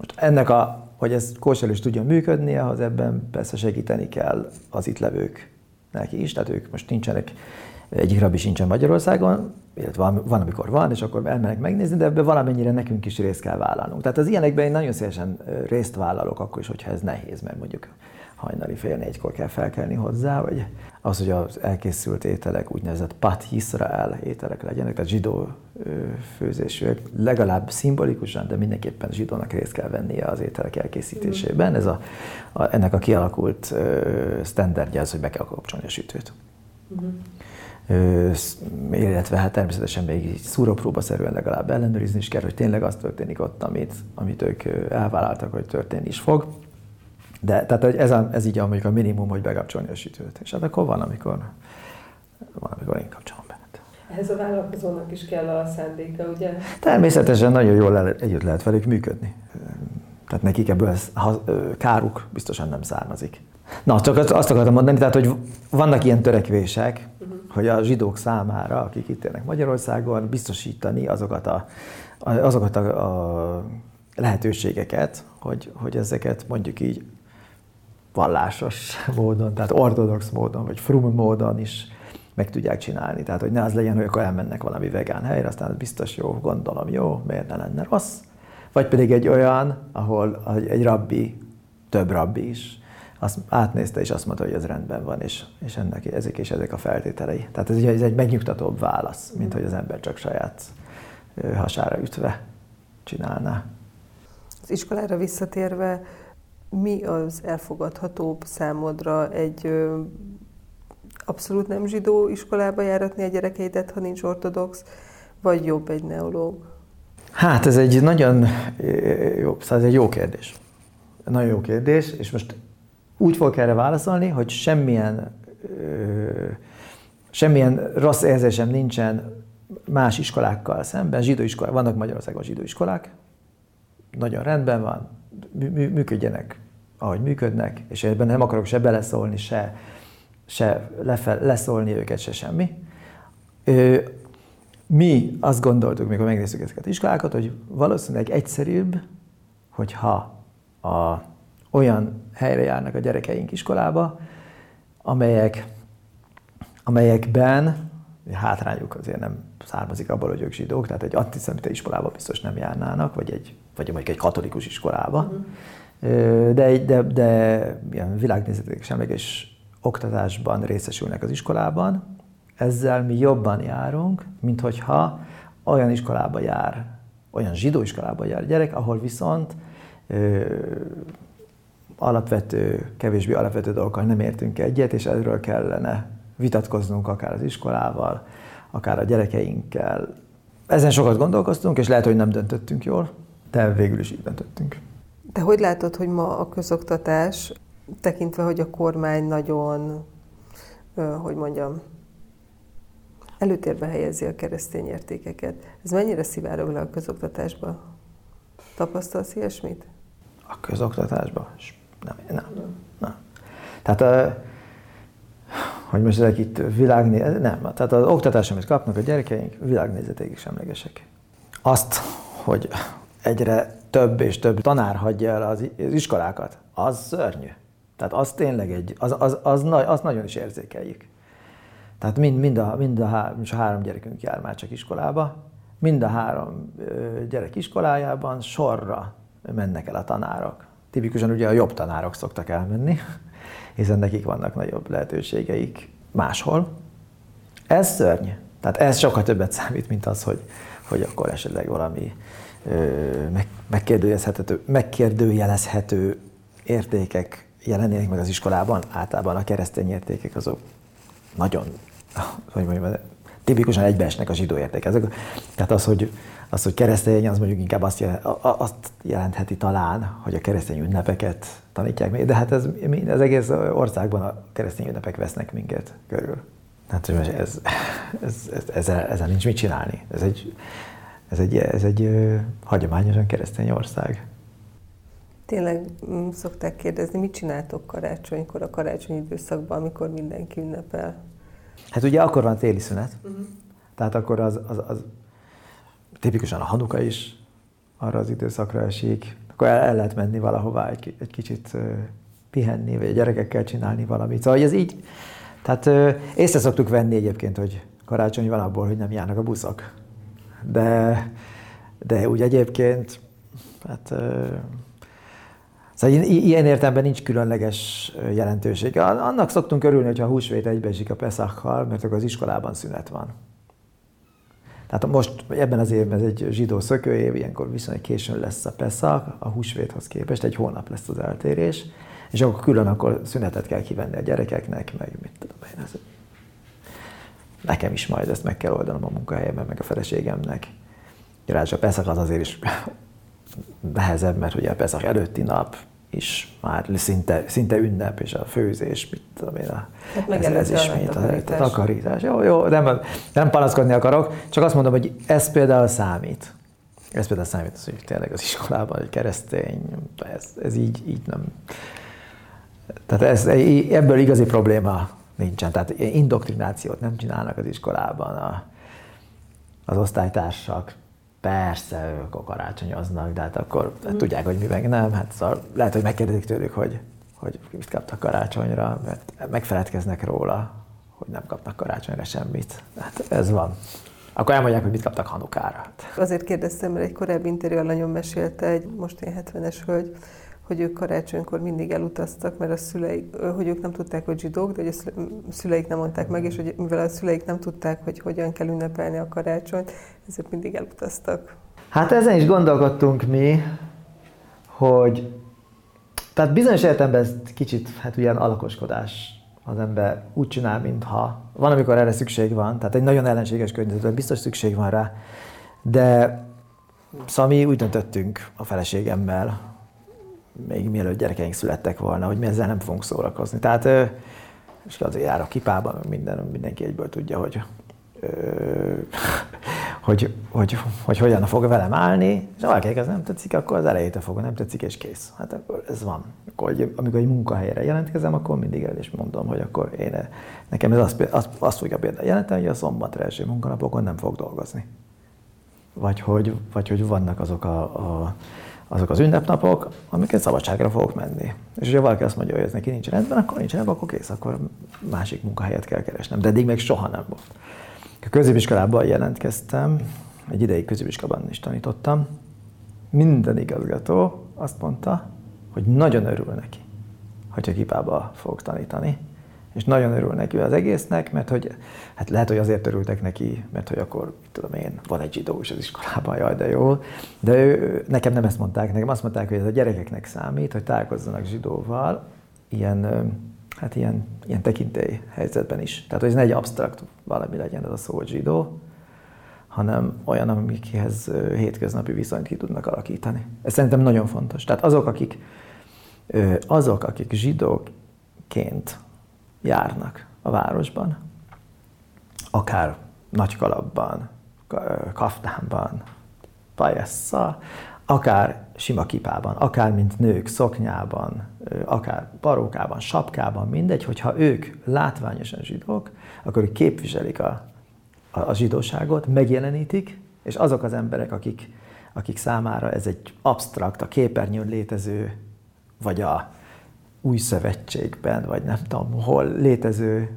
Most ennek a, hogy ez kóser is tudjon működni, ahhoz ebben persze segíteni kell az itt levők neki is, tehát ők most nincsenek, egyik rabbi sincsen Magyarországon, illetve van, van, amikor van, és akkor elmenek megnézni, de ebben valamennyire nekünk is részt kell vállalnunk. Tehát az ilyenekben én nagyon szívesen részt vállalok, akkor is, hogyha ez nehéz, mert mondjuk hajnali fél négykor kell felkelni hozzá, vagy az, hogy az elkészült ételek úgynevezett pat Yisrael ételek legyenek, tehát zsidó főzésűek, legalább szimbolikusan, de mindenképpen zsidónak részt kell vennie az ételek elkészítésében. Ez a, a, ennek a kialakult standardja az, hogy be kell kapcsolni a sütőt. Uh-huh illetve hát természetesen még szúrópróba szerűen legalább ellenőrizni is kell, hogy tényleg az történik ott, amit, amit ők elvállaltak, hogy történni is fog. De tehát ez, a, ez így a, a minimum, hogy bekapcsolni a sütőt. És hát akkor van, amikor, van, amikor én kapcsolom be. Ehhez a vállalkozónak is kell a szándéka, ugye? Természetesen nagyon jól együtt lehet velük működni. Tehát nekik ebből káruk biztosan nem származik. Na, csak azt akartam mondani, tehát, hogy vannak ilyen törekvések, uh-huh. hogy a zsidók számára, akik itt élnek Magyarországon, biztosítani azokat a, azokat a, a lehetőségeket, hogy, hogy ezeket mondjuk így vallásos módon, tehát ortodox módon, vagy frum módon is meg tudják csinálni. Tehát, hogy ne az legyen, hogy akkor elmennek valami vegán helyre, aztán biztos jó, gondolom jó, miért ne lenne rossz, Vagy pedig egy olyan, ahol egy rabbi, több rabbi is, azt átnézte, és azt mondta, hogy ez rendben van, és, és ennek ezek és ezek a feltételei. Tehát ez egy, ez egy megnyugtatóbb válasz, mint hogy az ember csak saját hasára ütve csinálná. Az iskolára visszatérve, mi az elfogadhatóbb számodra egy abszolút nem zsidó iskolába járatni a gyerekeidet, ha nincs ortodox, vagy jobb egy neológ? Hát ez egy nagyon jó, szóval ez egy jó kérdés. Nagyon jó kérdés, és most úgy fogok erre válaszolni, hogy semmilyen, semmilyen rossz érzésem nincsen más iskolákkal szemben. Zsidó iskolák, vannak Magyarországon zsidó iskolák, nagyon rendben van, működjenek, ahogy működnek, és ebben nem akarok se beleszólni, se, se lefel, leszólni őket, se semmi. Mi azt gondoltuk, mikor megnéztük ezeket az iskolákat, hogy valószínűleg egyszerűbb, hogyha a, olyan helyre járnak a gyerekeink iskolába, amelyek, amelyekben hátrányuk azért nem származik abból, hogy ők zsidók, tehát egy antiszemita iskolába biztos nem járnának, vagy egy, vagy mondjuk egy katolikus iskolába. Uh-huh. De, de, de ilyen világnézetek semleges oktatásban részesülnek az iskolában, ezzel mi jobban járunk, mint hogyha olyan iskolába jár, olyan zsidó iskolába jár gyerek, ahol viszont ö, alapvető, kevésbé alapvető dolgokkal nem értünk egyet, és erről kellene vitatkoznunk akár az iskolával, akár a gyerekeinkkel. Ezen sokat gondolkoztunk, és lehet, hogy nem döntöttünk jól, de végül is így döntöttünk. De hogy látod, hogy ma a közoktatás, tekintve, hogy a kormány nagyon, hogy mondjam, előtérbe helyezi a keresztény értékeket. Ez mennyire szivárog le a közoktatásba? Tapasztalsz ilyesmit? A közoktatásba? Nem, nem, nem. Tehát, hogy most ezek itt világné... Nem, tehát az oktatás, amit kapnak a gyerekeink, világnézetéig semlegesek. Azt, hogy egyre több és több tanár hagyja el az iskolákat, az szörnyű. Tehát az tényleg egy, az, az, az, az, az nagyon is érzékeljük. Tehát mind, mind, a, mind a, há, a három gyerekünk jár már csak iskolába, mind a három gyerek iskolájában sorra mennek el a tanárok. Tipikusan ugye a jobb tanárok szoktak elmenni, hiszen nekik vannak nagyobb lehetőségeik máshol. Ez szörny. Tehát ez sokkal többet számít, mint az, hogy, hogy akkor esetleg valami meg, megkérdőjelezhető, megkérdőjelezhető értékek jelenének meg az iskolában. Általában a keresztény értékek azok nagyon hogy mondjam, tipikusan egybeesnek a zsidó értékek. Tehát az, hogy, az, hogy keresztény, az mondjuk inkább azt, jelent, azt jelentheti talán, hogy a keresztény ünnepeket tanítják még, de hát ez, az egész országban a keresztény ünnepek vesznek minket körül. Hát ez, ez, ez, ezzel, ezzel nincs mit csinálni. Ez egy, ez egy, ez egy hagyományosan keresztény ország. Tényleg mm, szokták kérdezni, mit csináltok karácsonykor, a karácsonyi időszakban, amikor mindenki ünnepel? Hát ugye akkor van téli szünet, uh-huh. tehát akkor az, az, az tipikusan a hanuka is arra az időszakra esik, akkor el, el lehet menni valahová egy, egy kicsit pihenni, vagy a gyerekekkel csinálni valamit. Szóval ez így, tehát uh, észre szoktuk venni egyébként, hogy karácsony van abból, hogy nem járnak a buszok. De, de úgy egyébként, hát Szóval ilyen értelemben nincs különleges jelentőség. Annak szoktunk örülni, hogyha a húsvét egybeesik a Peszakkal, mert akkor az iskolában szünet van. Tehát most ebben az évben ez egy zsidó szökőév, ilyenkor viszonylag későn lesz a Peszak, a húsvéthoz képest egy hónap lesz az eltérés, és akkor külön akkor szünetet kell kivenni a gyerekeknek, meg mit tudom én. Ez, nekem is majd ezt meg kell oldanom a munkahelyemben, meg a feleségemnek. Ráadásul a Peszak az azért is nehezebb, mert ugye a Peszak előtti nap, is már szinte, szinte ünnep, és a főzés, mit tudom én, a, hát ez, ez ismét a, a takarítás. Jó, jó, nem, nem panaszkodni akarok, csak azt mondom, hogy ez például számít. Ez például számít, az, hogy tényleg az iskolában egy keresztény, ez, ez így, így nem. Tehát ez, ebből igazi probléma nincsen. Tehát indoktrinációt nem csinálnak az iskolában a, az osztálytársak, Persze, ők a karácsonyoznak, de hát akkor mm. tudják, hogy mi meg nem. Hát szóval lehet, hogy megkérdezik tőlük, hogy, hogy mit kaptak karácsonyra, mert megfeledkeznek róla, hogy nem kapnak karácsonyra semmit. Hát ez van. akkor elmondják, hogy mit kaptak Hanukára. Azért kérdeztem, mert egy korábbi interjú alanyom mesélte, egy most én 70-es hölgy, hogy ők karácsonykor mindig elutaztak, mert a szüleik, hogy ők nem tudták, hogy zsidók, de hogy a szüleik nem mondták meg, és hogy mivel a szüleik nem tudták, hogy hogyan kell ünnepelni a karácsonyt, ezért mindig elutaztak. Hát ezen is gondolkodtunk mi, hogy tehát bizonyos értelemben ez kicsit, hát ilyen alakoskodás az ember úgy csinál, mintha van, amikor erre szükség van, tehát egy nagyon ellenséges környezetben biztos szükség van rá, de szóval mi úgy döntöttünk a feleségemmel, még mielőtt gyerekeink születtek volna, hogy mi ezzel nem fogunk szórakozni. Tehát, és azért jár a kipában, minden, mindenki egyből tudja, hogy, hogy, hogy, hogy hogyan fog velem állni, és valakinek ez nem tetszik, akkor az elejétől fogom, nem tetszik, és kész. Hát akkor ez van. Akkor, amikor egy munkahelyre jelentkezem, akkor mindig el is mondom, hogy akkor én, nekem ez azt, azt, azt fogja például jelenteni, hogy a szombatra első munkanapokon nem fog dolgozni. Vagy hogy, vagy hogy vannak azok a, a azok az ünnepnapok, amiket szabadságra fogok menni. És ha valaki azt mondja, hogy ez neki nincs rendben, akkor nincs rendben, akkor kész, akkor másik munkahelyet kell keresnem. De eddig még soha nem volt. A középiskolában jelentkeztem, egy ideig középiskolában is tanítottam. Minden igazgató azt mondta, hogy nagyon örül neki, hogyha kipába fog tanítani és nagyon örül neki az egésznek, mert hogy hát lehet, hogy azért örültek neki, mert hogy akkor, tudom én, van egy zsidó is az iskolában, jaj, de jó. De ő, nekem nem ezt mondták, nekem azt mondták, hogy ez a gyerekeknek számít, hogy találkozzanak zsidóval, ilyen, hát ilyen, ilyen tekintély helyzetben is. Tehát, hogy ez ne egy absztrakt valami legyen ez a szó, hogy zsidó, hanem olyan, amikhez hétköznapi viszonyt ki tudnak alakítani. Ez szerintem nagyon fontos. Tehát azok, akik, azok, akik zsidóként járnak a városban. Akár nagy kalapban, kaftánban, pajesszal, akár sima kipában, akár mint nők szoknyában, akár parókában, sapkában, mindegy, hogyha ők látványosan zsidók, akkor ők képviselik a, a, a zsidóságot, megjelenítik, és azok az emberek, akik, akik számára ez egy absztrakt, a képernyőn létező, vagy a, új szövetségben, vagy nem tudom, hol létező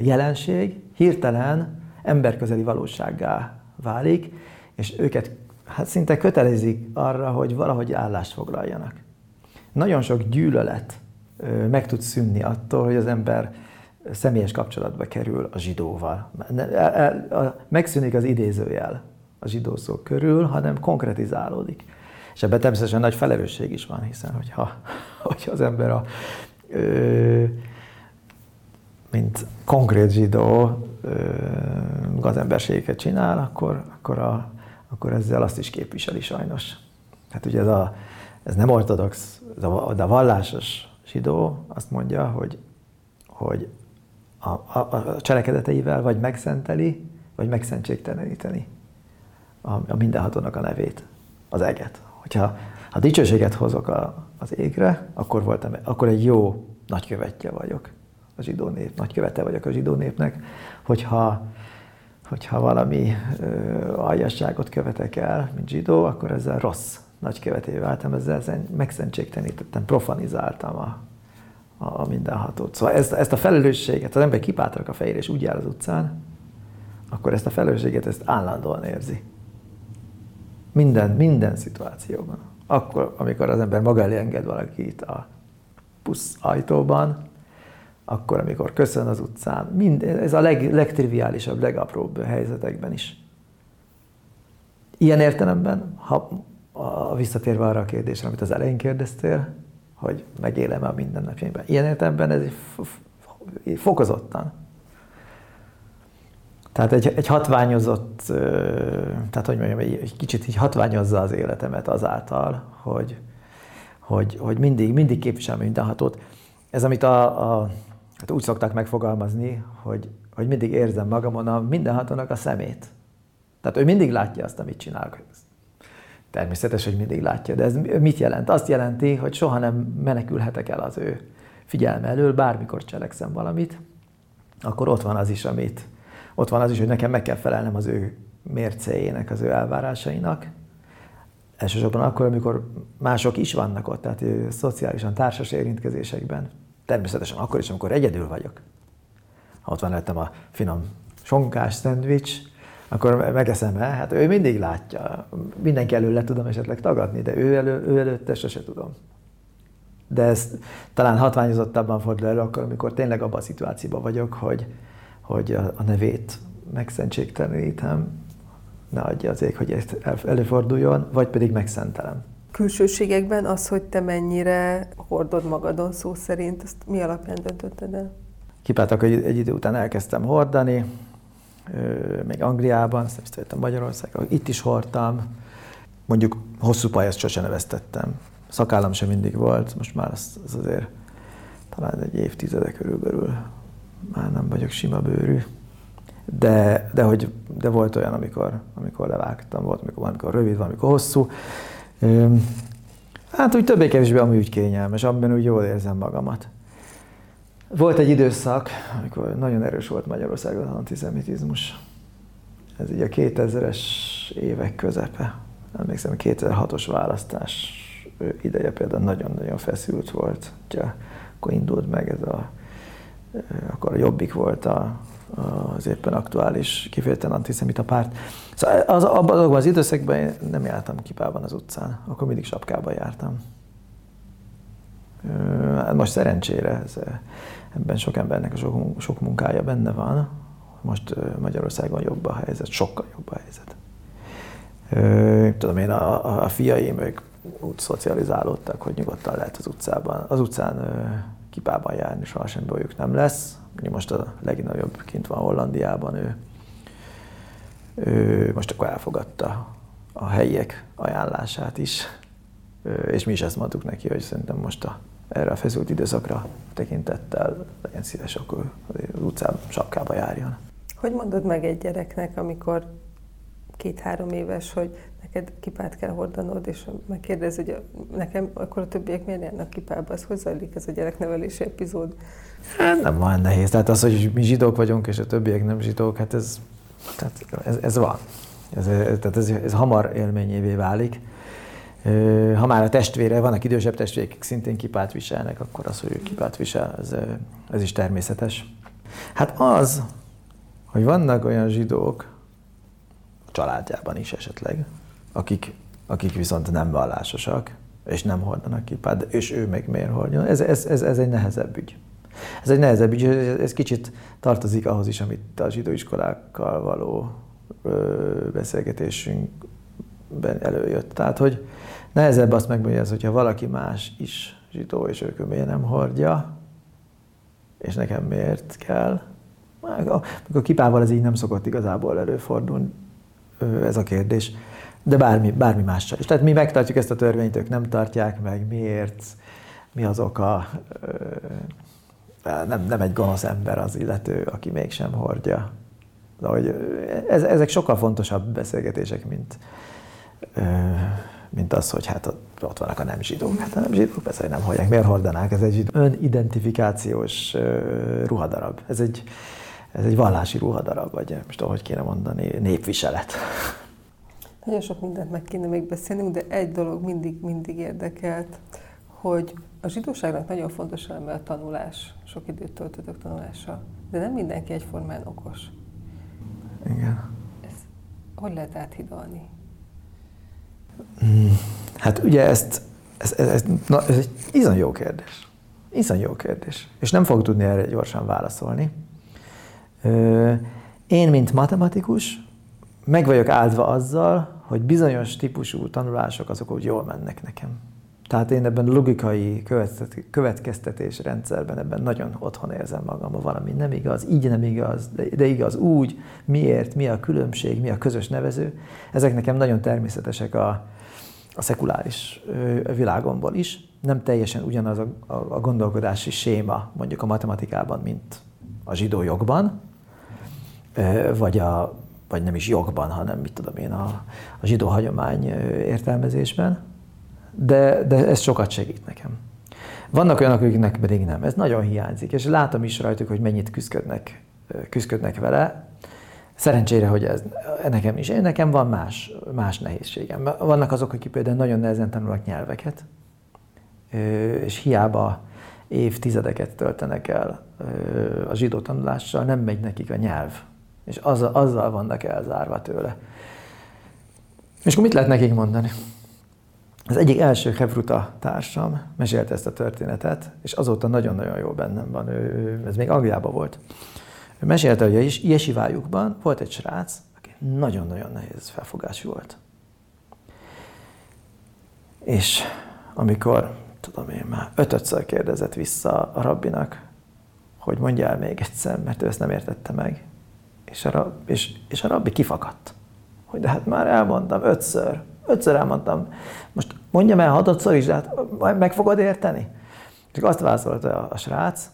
jelenség hirtelen emberközeli valósággá válik, és őket hát szinte kötelezik arra, hogy valahogy állást foglaljanak. Nagyon sok gyűlölet meg tud szűnni attól, hogy az ember személyes kapcsolatba kerül a zsidóval. Megszűnik az idézőjel a zsidó szó körül, hanem konkretizálódik. És ebben természetesen nagy felelősség is van, hiszen hogyha, hogyha az ember a, ö, mint konkrét zsidó ö, csinál, akkor, akkor, a, akkor ezzel azt is képviseli sajnos. Hát ugye ez, a, ez nem ortodox, de a, a vallásos zsidó azt mondja, hogy, hogy a, a, a cselekedeteivel vagy megszenteli, vagy megszentségteleníteni a, a mindenhatónak a nevét, az eget, hogyha ha dicsőséget hozok a, az égre, akkor, voltam, akkor egy jó nagykövetje vagyok a zsidó nép, nagykövete vagyok a zsidó népnek, hogyha, hogyha valami ö, aljasságot követek el, mint zsidó, akkor ezzel rossz nagyköveté váltam, ezzel megszentségtenítettem, profanizáltam a, a, a mindenhatót. Szóval ezt, ezt a felelősséget, az ember kipátrak a fejére, és úgy jár az utcán, akkor ezt a felelősséget ezt állandóan érzi. Minden, minden szituációban. Akkor, amikor az ember maga elé enged valakit a busz ajtóban, akkor, amikor köszön az utcán, mind, ez a leg, legtriviálisabb, legapróbb helyzetekben is. Ilyen értelemben, ha a, visszatérve arra a kérdésre, amit az elején kérdeztél, hogy megélem-e a mindennapjaimban. Ilyen értelemben ez fokozottan tehát egy, egy hatványozott, tehát hogy mondjam, egy, kicsit így hatványozza az életemet azáltal, hogy, hogy, hogy mindig, mindig képviselem mindenhatót. Ez, amit a, a, hát úgy szokták megfogalmazni, hogy, hogy mindig érzem magamon a mindenhatónak a szemét. Tehát ő mindig látja azt, amit csinálok. Természetes, hogy mindig látja, de ez mit jelent? Azt jelenti, hogy soha nem menekülhetek el az ő figyelme elől, bármikor cselekszem valamit, akkor ott van az is, amit, ott van az is, hogy nekem meg kell felelnem az ő mércéjének, az ő elvárásainak. Elsősorban akkor, amikor mások is vannak ott, tehát szociálisan, társas érintkezésekben. Természetesen akkor is, amikor egyedül vagyok. Ha ott van lettem a finom sonkás szendvics, akkor megeszem-e? Hát ő mindig látja. Mindenki előle tudom esetleg tagadni, de ő, elő, ő előtte sose tudom. De ez talán hatványozottabban fordul elő akkor, amikor tényleg abban a szituációban vagyok, hogy, hogy a, a nevét megszentségtelenítem, ne adja az ég, hogy ezt előforduljon, vagy pedig megszentelem. Külsőségekben az, hogy te mennyire hordod magadon szó szerint, azt mi alapján döntötted el? Kipáltak, hogy egy idő után elkezdtem hordani, még Angliában, aztán visszajöttem Magyarországra, itt is hordtam. Mondjuk hosszú pályát sose neveztettem. Szakállam sem mindig volt, most már az, az azért talán egy évtizede körülbelül már nem vagyok sima bőrű. De, de, hogy, de volt olyan, amikor, amikor levágtam, volt amikor, amikor rövid, van, amikor hosszú. Hát úgy többé-kevésbé ami úgy kényelmes, amiben úgy jól érzem magamat. Volt egy időszak, amikor nagyon erős volt Magyarországon az antiszemitizmus. Ez ugye a 2000-es évek közepe. Emlékszem, 2006-os választás ideje például nagyon-nagyon feszült volt. Ugye, akkor indult meg ez a, akkor a Jobbik volt a, az éppen aktuális, kifejezetten antiszemita párt. Szóval az, abban az időszakban én nem jártam kipában az utcán, akkor mindig sapkában jártam. Hát most szerencsére ez, ebben sok embernek sok, sok munkája benne van. Most Magyarországon jobb a helyzet, sokkal jobb a helyzet. Tudom én, a, a fiaim, ők úgy szocializálódtak, hogy nyugodtan lehet az utcában. Az utcán kipában járni sohasem bolyuk nem lesz. Most a legnagyobb kint van Hollandiában, ő, ő most akkor elfogadta a helyiek ajánlását is, és mi is ezt mondtuk neki, hogy szerintem most a erre a feszült időszakra tekintettel legyen szíves, akkor az utcában sapkába járjon. Hogy mondod meg egy gyereknek, amikor két-három éves, hogy neked kipát kell hordanod, és megkérdez, hogy nekem akkor a többiek miért járnak kipába, az hogy zajlik ez a gyereknevelési epizód? Hát nem van nehéz. Tehát az, hogy mi zsidók vagyunk, és a többiek nem zsidók, hát ez, tehát ez, ez van. Ez, tehát ez, ez hamar élményévé válik. Ha már a testvére, vannak idősebb testvérek, akik szintén kipát viselnek, akkor az, hogy ő kipát visel, ez, ez is természetes. Hát az, hogy vannak olyan zsidók, családjában is esetleg, akik, akik viszont nem vallásosak, és nem hordanak kipát, és ő meg miért hordjon, ez, ez, ez, ez egy nehezebb ügy. Ez egy nehezebb ügy, ez kicsit tartozik ahhoz is, amit a zsidóiskolákkal való beszélgetésünkben előjött. Tehát, hogy Nehezebb azt megmondani, hogyha valaki más is zsidó, és ők miért nem hordja, és nekem miért kell. Amikor kipával ez így nem szokott igazából előfordulni, ez a kérdés. De bármi, bármi mással is. Tehát mi megtartjuk ezt a törvényt, ők nem tartják meg, miért, mi az oka. Nem, nem egy gonosz ember az illető, aki mégsem hordja. De hogy ez, ezek sokkal fontosabb beszélgetések, mint mint az, hogy hát ott vannak a nem zsidók. Hát a nem zsidók persze, hogy nem hallják. Miért hordanák? Ez egy önidentifikációs ruhadarab. Ez egy, ez egy vallási ruhadarab, vagy most ahogy kéne mondani, népviselet. Nagyon sok mindent meg kéne még beszélnünk, de egy dolog mindig, mindig érdekelt, hogy a zsidóságnak nagyon fontos eleme a tanulás. Sok időt töltöttök tanulással. De nem mindenki egyformán okos. Igen. Ez hogy lehet áthidalni? Hát ugye ezt, ez, ez, ez, na, ez egy izan jó kérdés. Izan jó kérdés. És nem fogok tudni erre gyorsan válaszolni. Én, mint matematikus, meg vagyok áldva azzal, hogy bizonyos típusú tanulások azok úgy jól mennek nekem. Tehát én ebben logikai következtetés rendszerben ebben nagyon otthon érzem magam, valami nem igaz, így nem igaz, de igaz úgy, miért, mi a különbség, mi a közös nevező. Ezek nekem nagyon természetesek a, a szekuláris világomból is. Nem teljesen ugyanaz a, a, a gondolkodási séma mondjuk a matematikában, mint a zsidó jogban, vagy, a, vagy nem is jogban, hanem mit tudom én, a, a zsidó hagyomány értelmezésben de, de ez sokat segít nekem. Vannak olyanok, akiknek pedig nem. Ez nagyon hiányzik, és látom is rajtuk, hogy mennyit küzdködnek, küzdködnek vele. Szerencsére, hogy ez nekem is. Én nekem van más, más nehézségem. Vannak azok, akik például nagyon nehezen tanulnak nyelveket, és hiába évtizedeket töltenek el a zsidó tanulással, nem megy nekik a nyelv. És azzal, azzal vannak elzárva tőle. És akkor mit lehet nekik mondani? Az egyik első Hebruta társam mesélte ezt a történetet, és azóta nagyon-nagyon jó bennem van, ő, ez még Angliában volt. Ő mesélte, hogy a jesivájukban volt egy srác, aki nagyon-nagyon nehéz felfogású volt. És amikor, tudom én már, ötötször kérdezett vissza a rabbinak, hogy mondja el még egyszer, mert ő ezt nem értette meg. És a, rab, és, és a rabbi kifakadt. Hogy de hát már elmondtam ötször, ötször elmondtam. Most mondjam el hatodszor is, de hát meg fogod érteni? Csak azt vázolta a, a srác,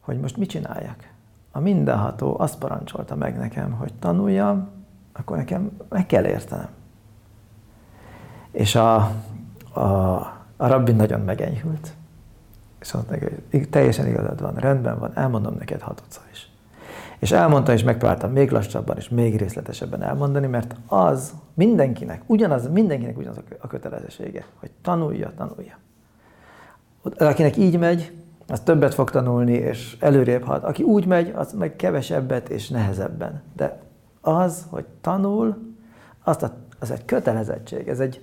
hogy most mit csináljak. A mindenható azt parancsolta meg nekem, hogy tanuljam, akkor nekem meg kell értenem. És a, a, a rabbi nagyon megenyhült. És mondta neki, hogy teljesen igazad van, rendben van, elmondom neked hatodszor is. És elmondta, és megpróbáltam még lassabban és még részletesebben elmondani, mert az mindenkinek, ugyanaz, mindenkinek ugyanaz a kötelezettsége, hogy tanulja, tanulja. Akinek így megy, az többet fog tanulni, és előrébb hat. Aki úgy megy, az meg kevesebbet és nehezebben. De az, hogy tanul, azt a, az egy kötelezettség. Ez egy,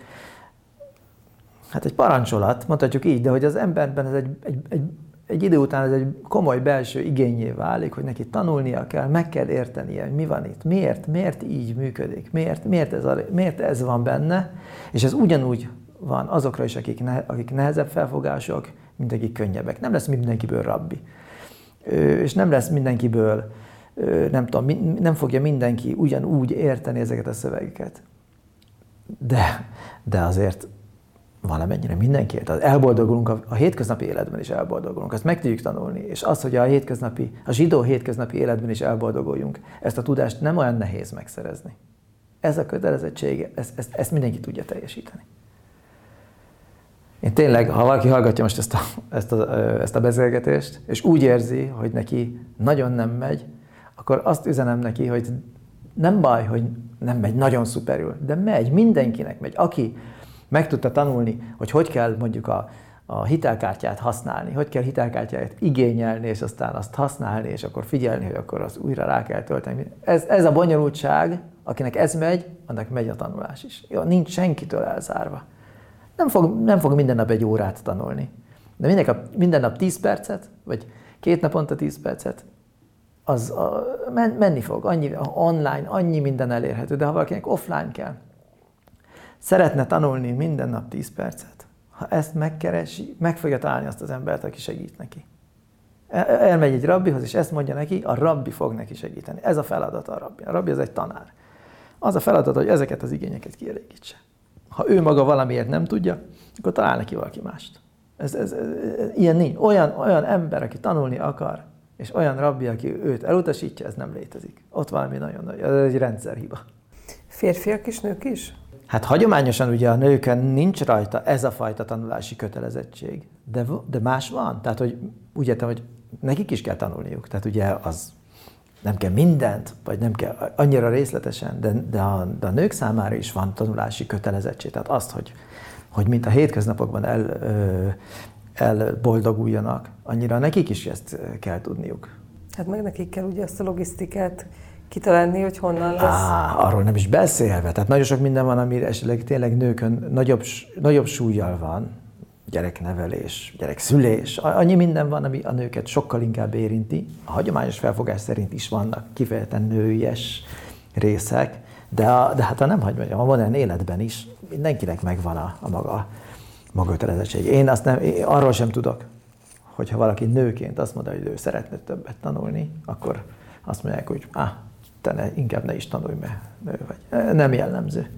hát egy parancsolat, mondhatjuk így, de hogy az emberben ez egy, egy, egy, egy idő után ez egy komoly belső igényé válik, hogy neki tanulnia kell, meg kell értenie, hogy mi van itt, miért, miért így működik, miért, miért, ez, a, miért ez van benne, és ez ugyanúgy van azokra is, akik, ne, akik nehezebb felfogások, mint akik könnyebbek. Nem lesz mindenkiből rabbi. És nem lesz mindenkiből, nem tudom, nem fogja mindenki ugyanúgy érteni ezeket a szövegeket. De, de azért valamennyire mindenkiért. Elboldogulunk, a, a hétköznapi életben is elboldogulunk, ezt meg tudjuk tanulni, és az, hogy a hétköznapi, a zsidó hétköznapi életben is elboldoguljunk, ezt a tudást nem olyan nehéz megszerezni. Ez a kötelezettség, ezt, ezt, ezt mindenki tudja teljesíteni. Én tényleg, ha valaki hallgatja most ezt a, ezt, a, ezt a beszélgetést, és úgy érzi, hogy neki nagyon nem megy, akkor azt üzenem neki, hogy nem baj, hogy nem megy nagyon szuperül, de megy, mindenkinek megy. Aki meg tudta tanulni, hogy hogy kell mondjuk a, a hitelkártyát használni, hogy kell hitelkártyát igényelni, és aztán azt használni, és akkor figyelni, hogy akkor az újra rá kell tölteni. Ez, ez a bonyolultság, akinek ez megy, annak megy a tanulás is. Jó, nincs senkitől elzárva. Nem fog, nem fog minden nap egy órát tanulni. De minden nap, minden nap 10 percet, vagy két naponta 10 percet, az a, men, menni fog. Annyi, online, annyi minden elérhető, de ha valakinek offline kell, szeretne tanulni minden nap 10 percet, ha ezt megkeresi, meg fogja találni azt az embert, aki segít neki. Elmegy egy rabbihoz, és ezt mondja neki, a rabbi fog neki segíteni. Ez a feladata a rabbi. A rabbi az egy tanár. Az a feladat, hogy ezeket az igényeket kielégítse. Ha ő maga valamiért nem tudja, akkor talál neki valaki mást. Ez, ez, ez, ez, ilyen nincs. Olyan, olyan ember, aki tanulni akar, és olyan rabbi, aki őt elutasítja, ez nem létezik. Ott valami nagyon nagy, ez egy rendszerhiba. Férfiak és nők is? Hát hagyományosan ugye a nőken nincs rajta ez a fajta tanulási kötelezettség, de, de más van. Tehát, hogy úgy értem, hogy nekik is kell tanulniuk. Tehát ugye az nem kell mindent, vagy nem kell annyira részletesen, de, de, a, de a nők számára is van tanulási kötelezettség. Tehát azt, hogy, hogy mint a hétköznapokban el, ö, elboldoguljanak, annyira nekik is ezt kell tudniuk. Hát meg nekik kell ugye ezt a logisztikát kitalálni, hogy honnan lesz. Á, arról nem is beszélve. Tehát nagyon sok minden van, ami esetleg tényleg nőkön nagyobb, nagyobb súlyjal van, gyereknevelés, gyerekszülés, annyi minden van, ami a nőket sokkal inkább érinti. A hagyományos felfogás szerint is vannak kifejezetten nőies részek, de, a, de hát a nem hagyományos, a modern életben is mindenkinek megvan a, a maga, maga kötelezettség. Én azt nem, én arról sem tudok, hogyha valaki nőként azt mondja, hogy ő szeretne többet tanulni, akkor azt mondják, hogy ah, te ne, inkább ne is tanulj, mert nő vagy. Nem jellemző.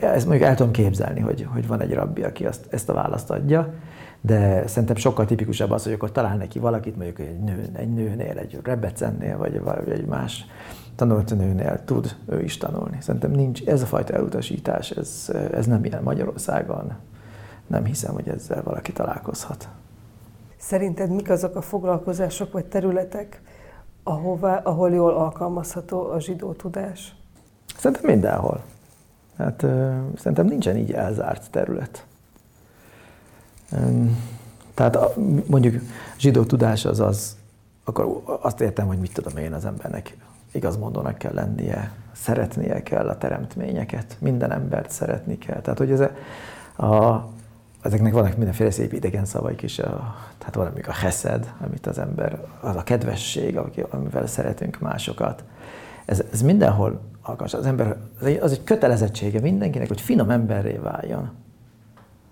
Ezt mondjuk el tudom képzelni, hogy, hogy van egy rabbi, aki azt, ezt a választ adja, de szerintem sokkal tipikusabb az, hogy akkor talál neki valakit, mondjuk egy, nő, egy nőnél, egy rebecennél, vagy, vagy egy más tanult nőnél tud ő is tanulni. Szerintem nincs ez a fajta elutasítás, ez, ez nem ilyen Magyarországon. Nem hiszem, hogy ezzel valaki találkozhat. Szerinted mik azok a foglalkozások vagy területek, ahová, ahol jól alkalmazható a zsidó tudás? Szerintem mindenhol. Hát ö, szerintem nincsen így elzárt terület. Tehát a, mondjuk zsidó tudás az az, akkor azt értem, hogy mit tudom én az embernek igazmondónak kell lennie, szeretnie kell a teremtményeket, minden embert szeretni kell. Tehát, hogy ez a ezeknek vannak mindenféle szép idegen szavaik is, a, tehát valami a heszed, amit az ember, az a kedvesség, amivel szeretünk másokat. Ez, ez mindenhol alkalmas. Az ember, az egy kötelezettsége mindenkinek, hogy finom emberré váljon.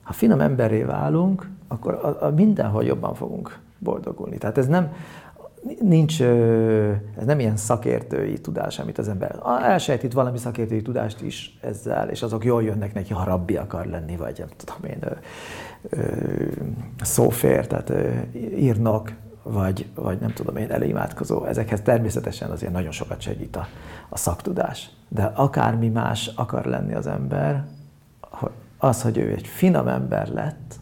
Ha finom emberré válunk, akkor a, a mindenhol jobban fogunk boldogulni. Tehát ez nem, nincs, ez nem ilyen szakértői tudás, amit az ember elsejtít valami szakértői tudást is ezzel, és azok jól jönnek neki, ha rabbi akar lenni, vagy nem tudom én, szófér, tehát írnak, vagy, vagy nem tudom én, előimádkozó. Ezekhez természetesen azért nagyon sokat segít a, a szaktudás. De akármi más akar lenni az ember, az, hogy ő egy finom ember lett,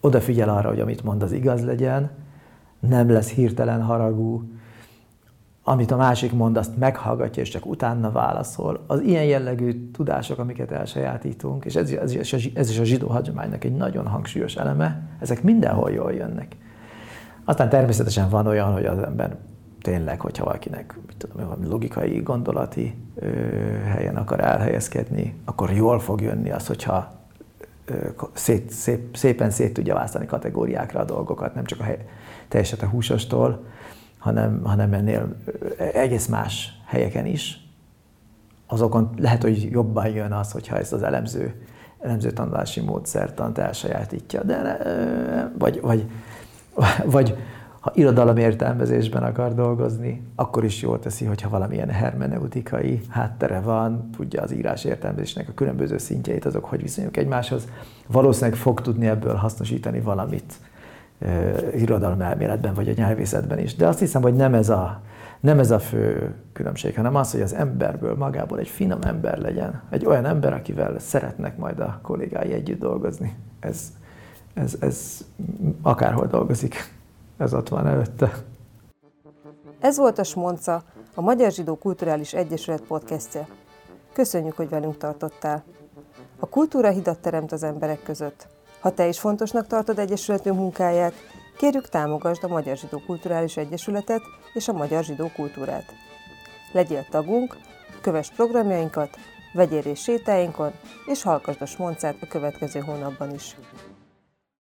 odafigyel arra, hogy amit mond, az igaz legyen, nem lesz hirtelen haragú, amit a másik mond, azt meghallgatja, és csak utána válaszol. Az ilyen jellegű tudások, amiket elsajátítunk, és ez, ez, ez is a zsidó hagyománynak egy nagyon hangsúlyos eleme, ezek mindenhol jól jönnek. Aztán természetesen van olyan, hogy az ember tényleg, hogyha valakinek mit tudom, valami logikai, gondolati ö, helyen akar elhelyezkedni, akkor jól fog jönni az, hogyha ö, szét, szép, szépen szét tudja választani kategóriákra a dolgokat, nem csak a hely, teljesen a húsostól, hanem, hanem ennél egész más helyeken is. Azokon lehet, hogy jobban jön az, hogyha ezt az elemző, elemző tanulási módszertant elsajátítja, de vagy, vagy, vagy ha irodalom értelmezésben akar dolgozni, akkor is jól teszi, hogyha valamilyen hermeneutikai háttere van, tudja az írás értelmezésnek a különböző szintjeit, azok hogy viszonyulnak egymáshoz. Valószínűleg fog tudni ebből hasznosítani valamit irodalom elméletben vagy a nyelvészetben is. De azt hiszem, hogy nem ez a, nem ez a fő különbség, hanem az, hogy az emberből magából egy finom ember legyen. Egy olyan ember, akivel szeretnek majd a kollégái együtt dolgozni. Ez, ez, ez akárhol dolgozik, ez ott van előtte. Ez volt a Smonca, a Magyar Zsidó Kulturális Egyesület podcastje. Köszönjük, hogy velünk tartottál. A kultúra hidat teremt az emberek között. Ha te is fontosnak tartod Egyesületünk munkáját, kérjük támogasd a Magyar Zsidó Kulturális Egyesületet és a Magyar Zsidó Kultúrát. Legyél tagunk, kövess programjainkat, vegyél részt sétáinkon, és hallgass a Smoncát a következő hónapban is.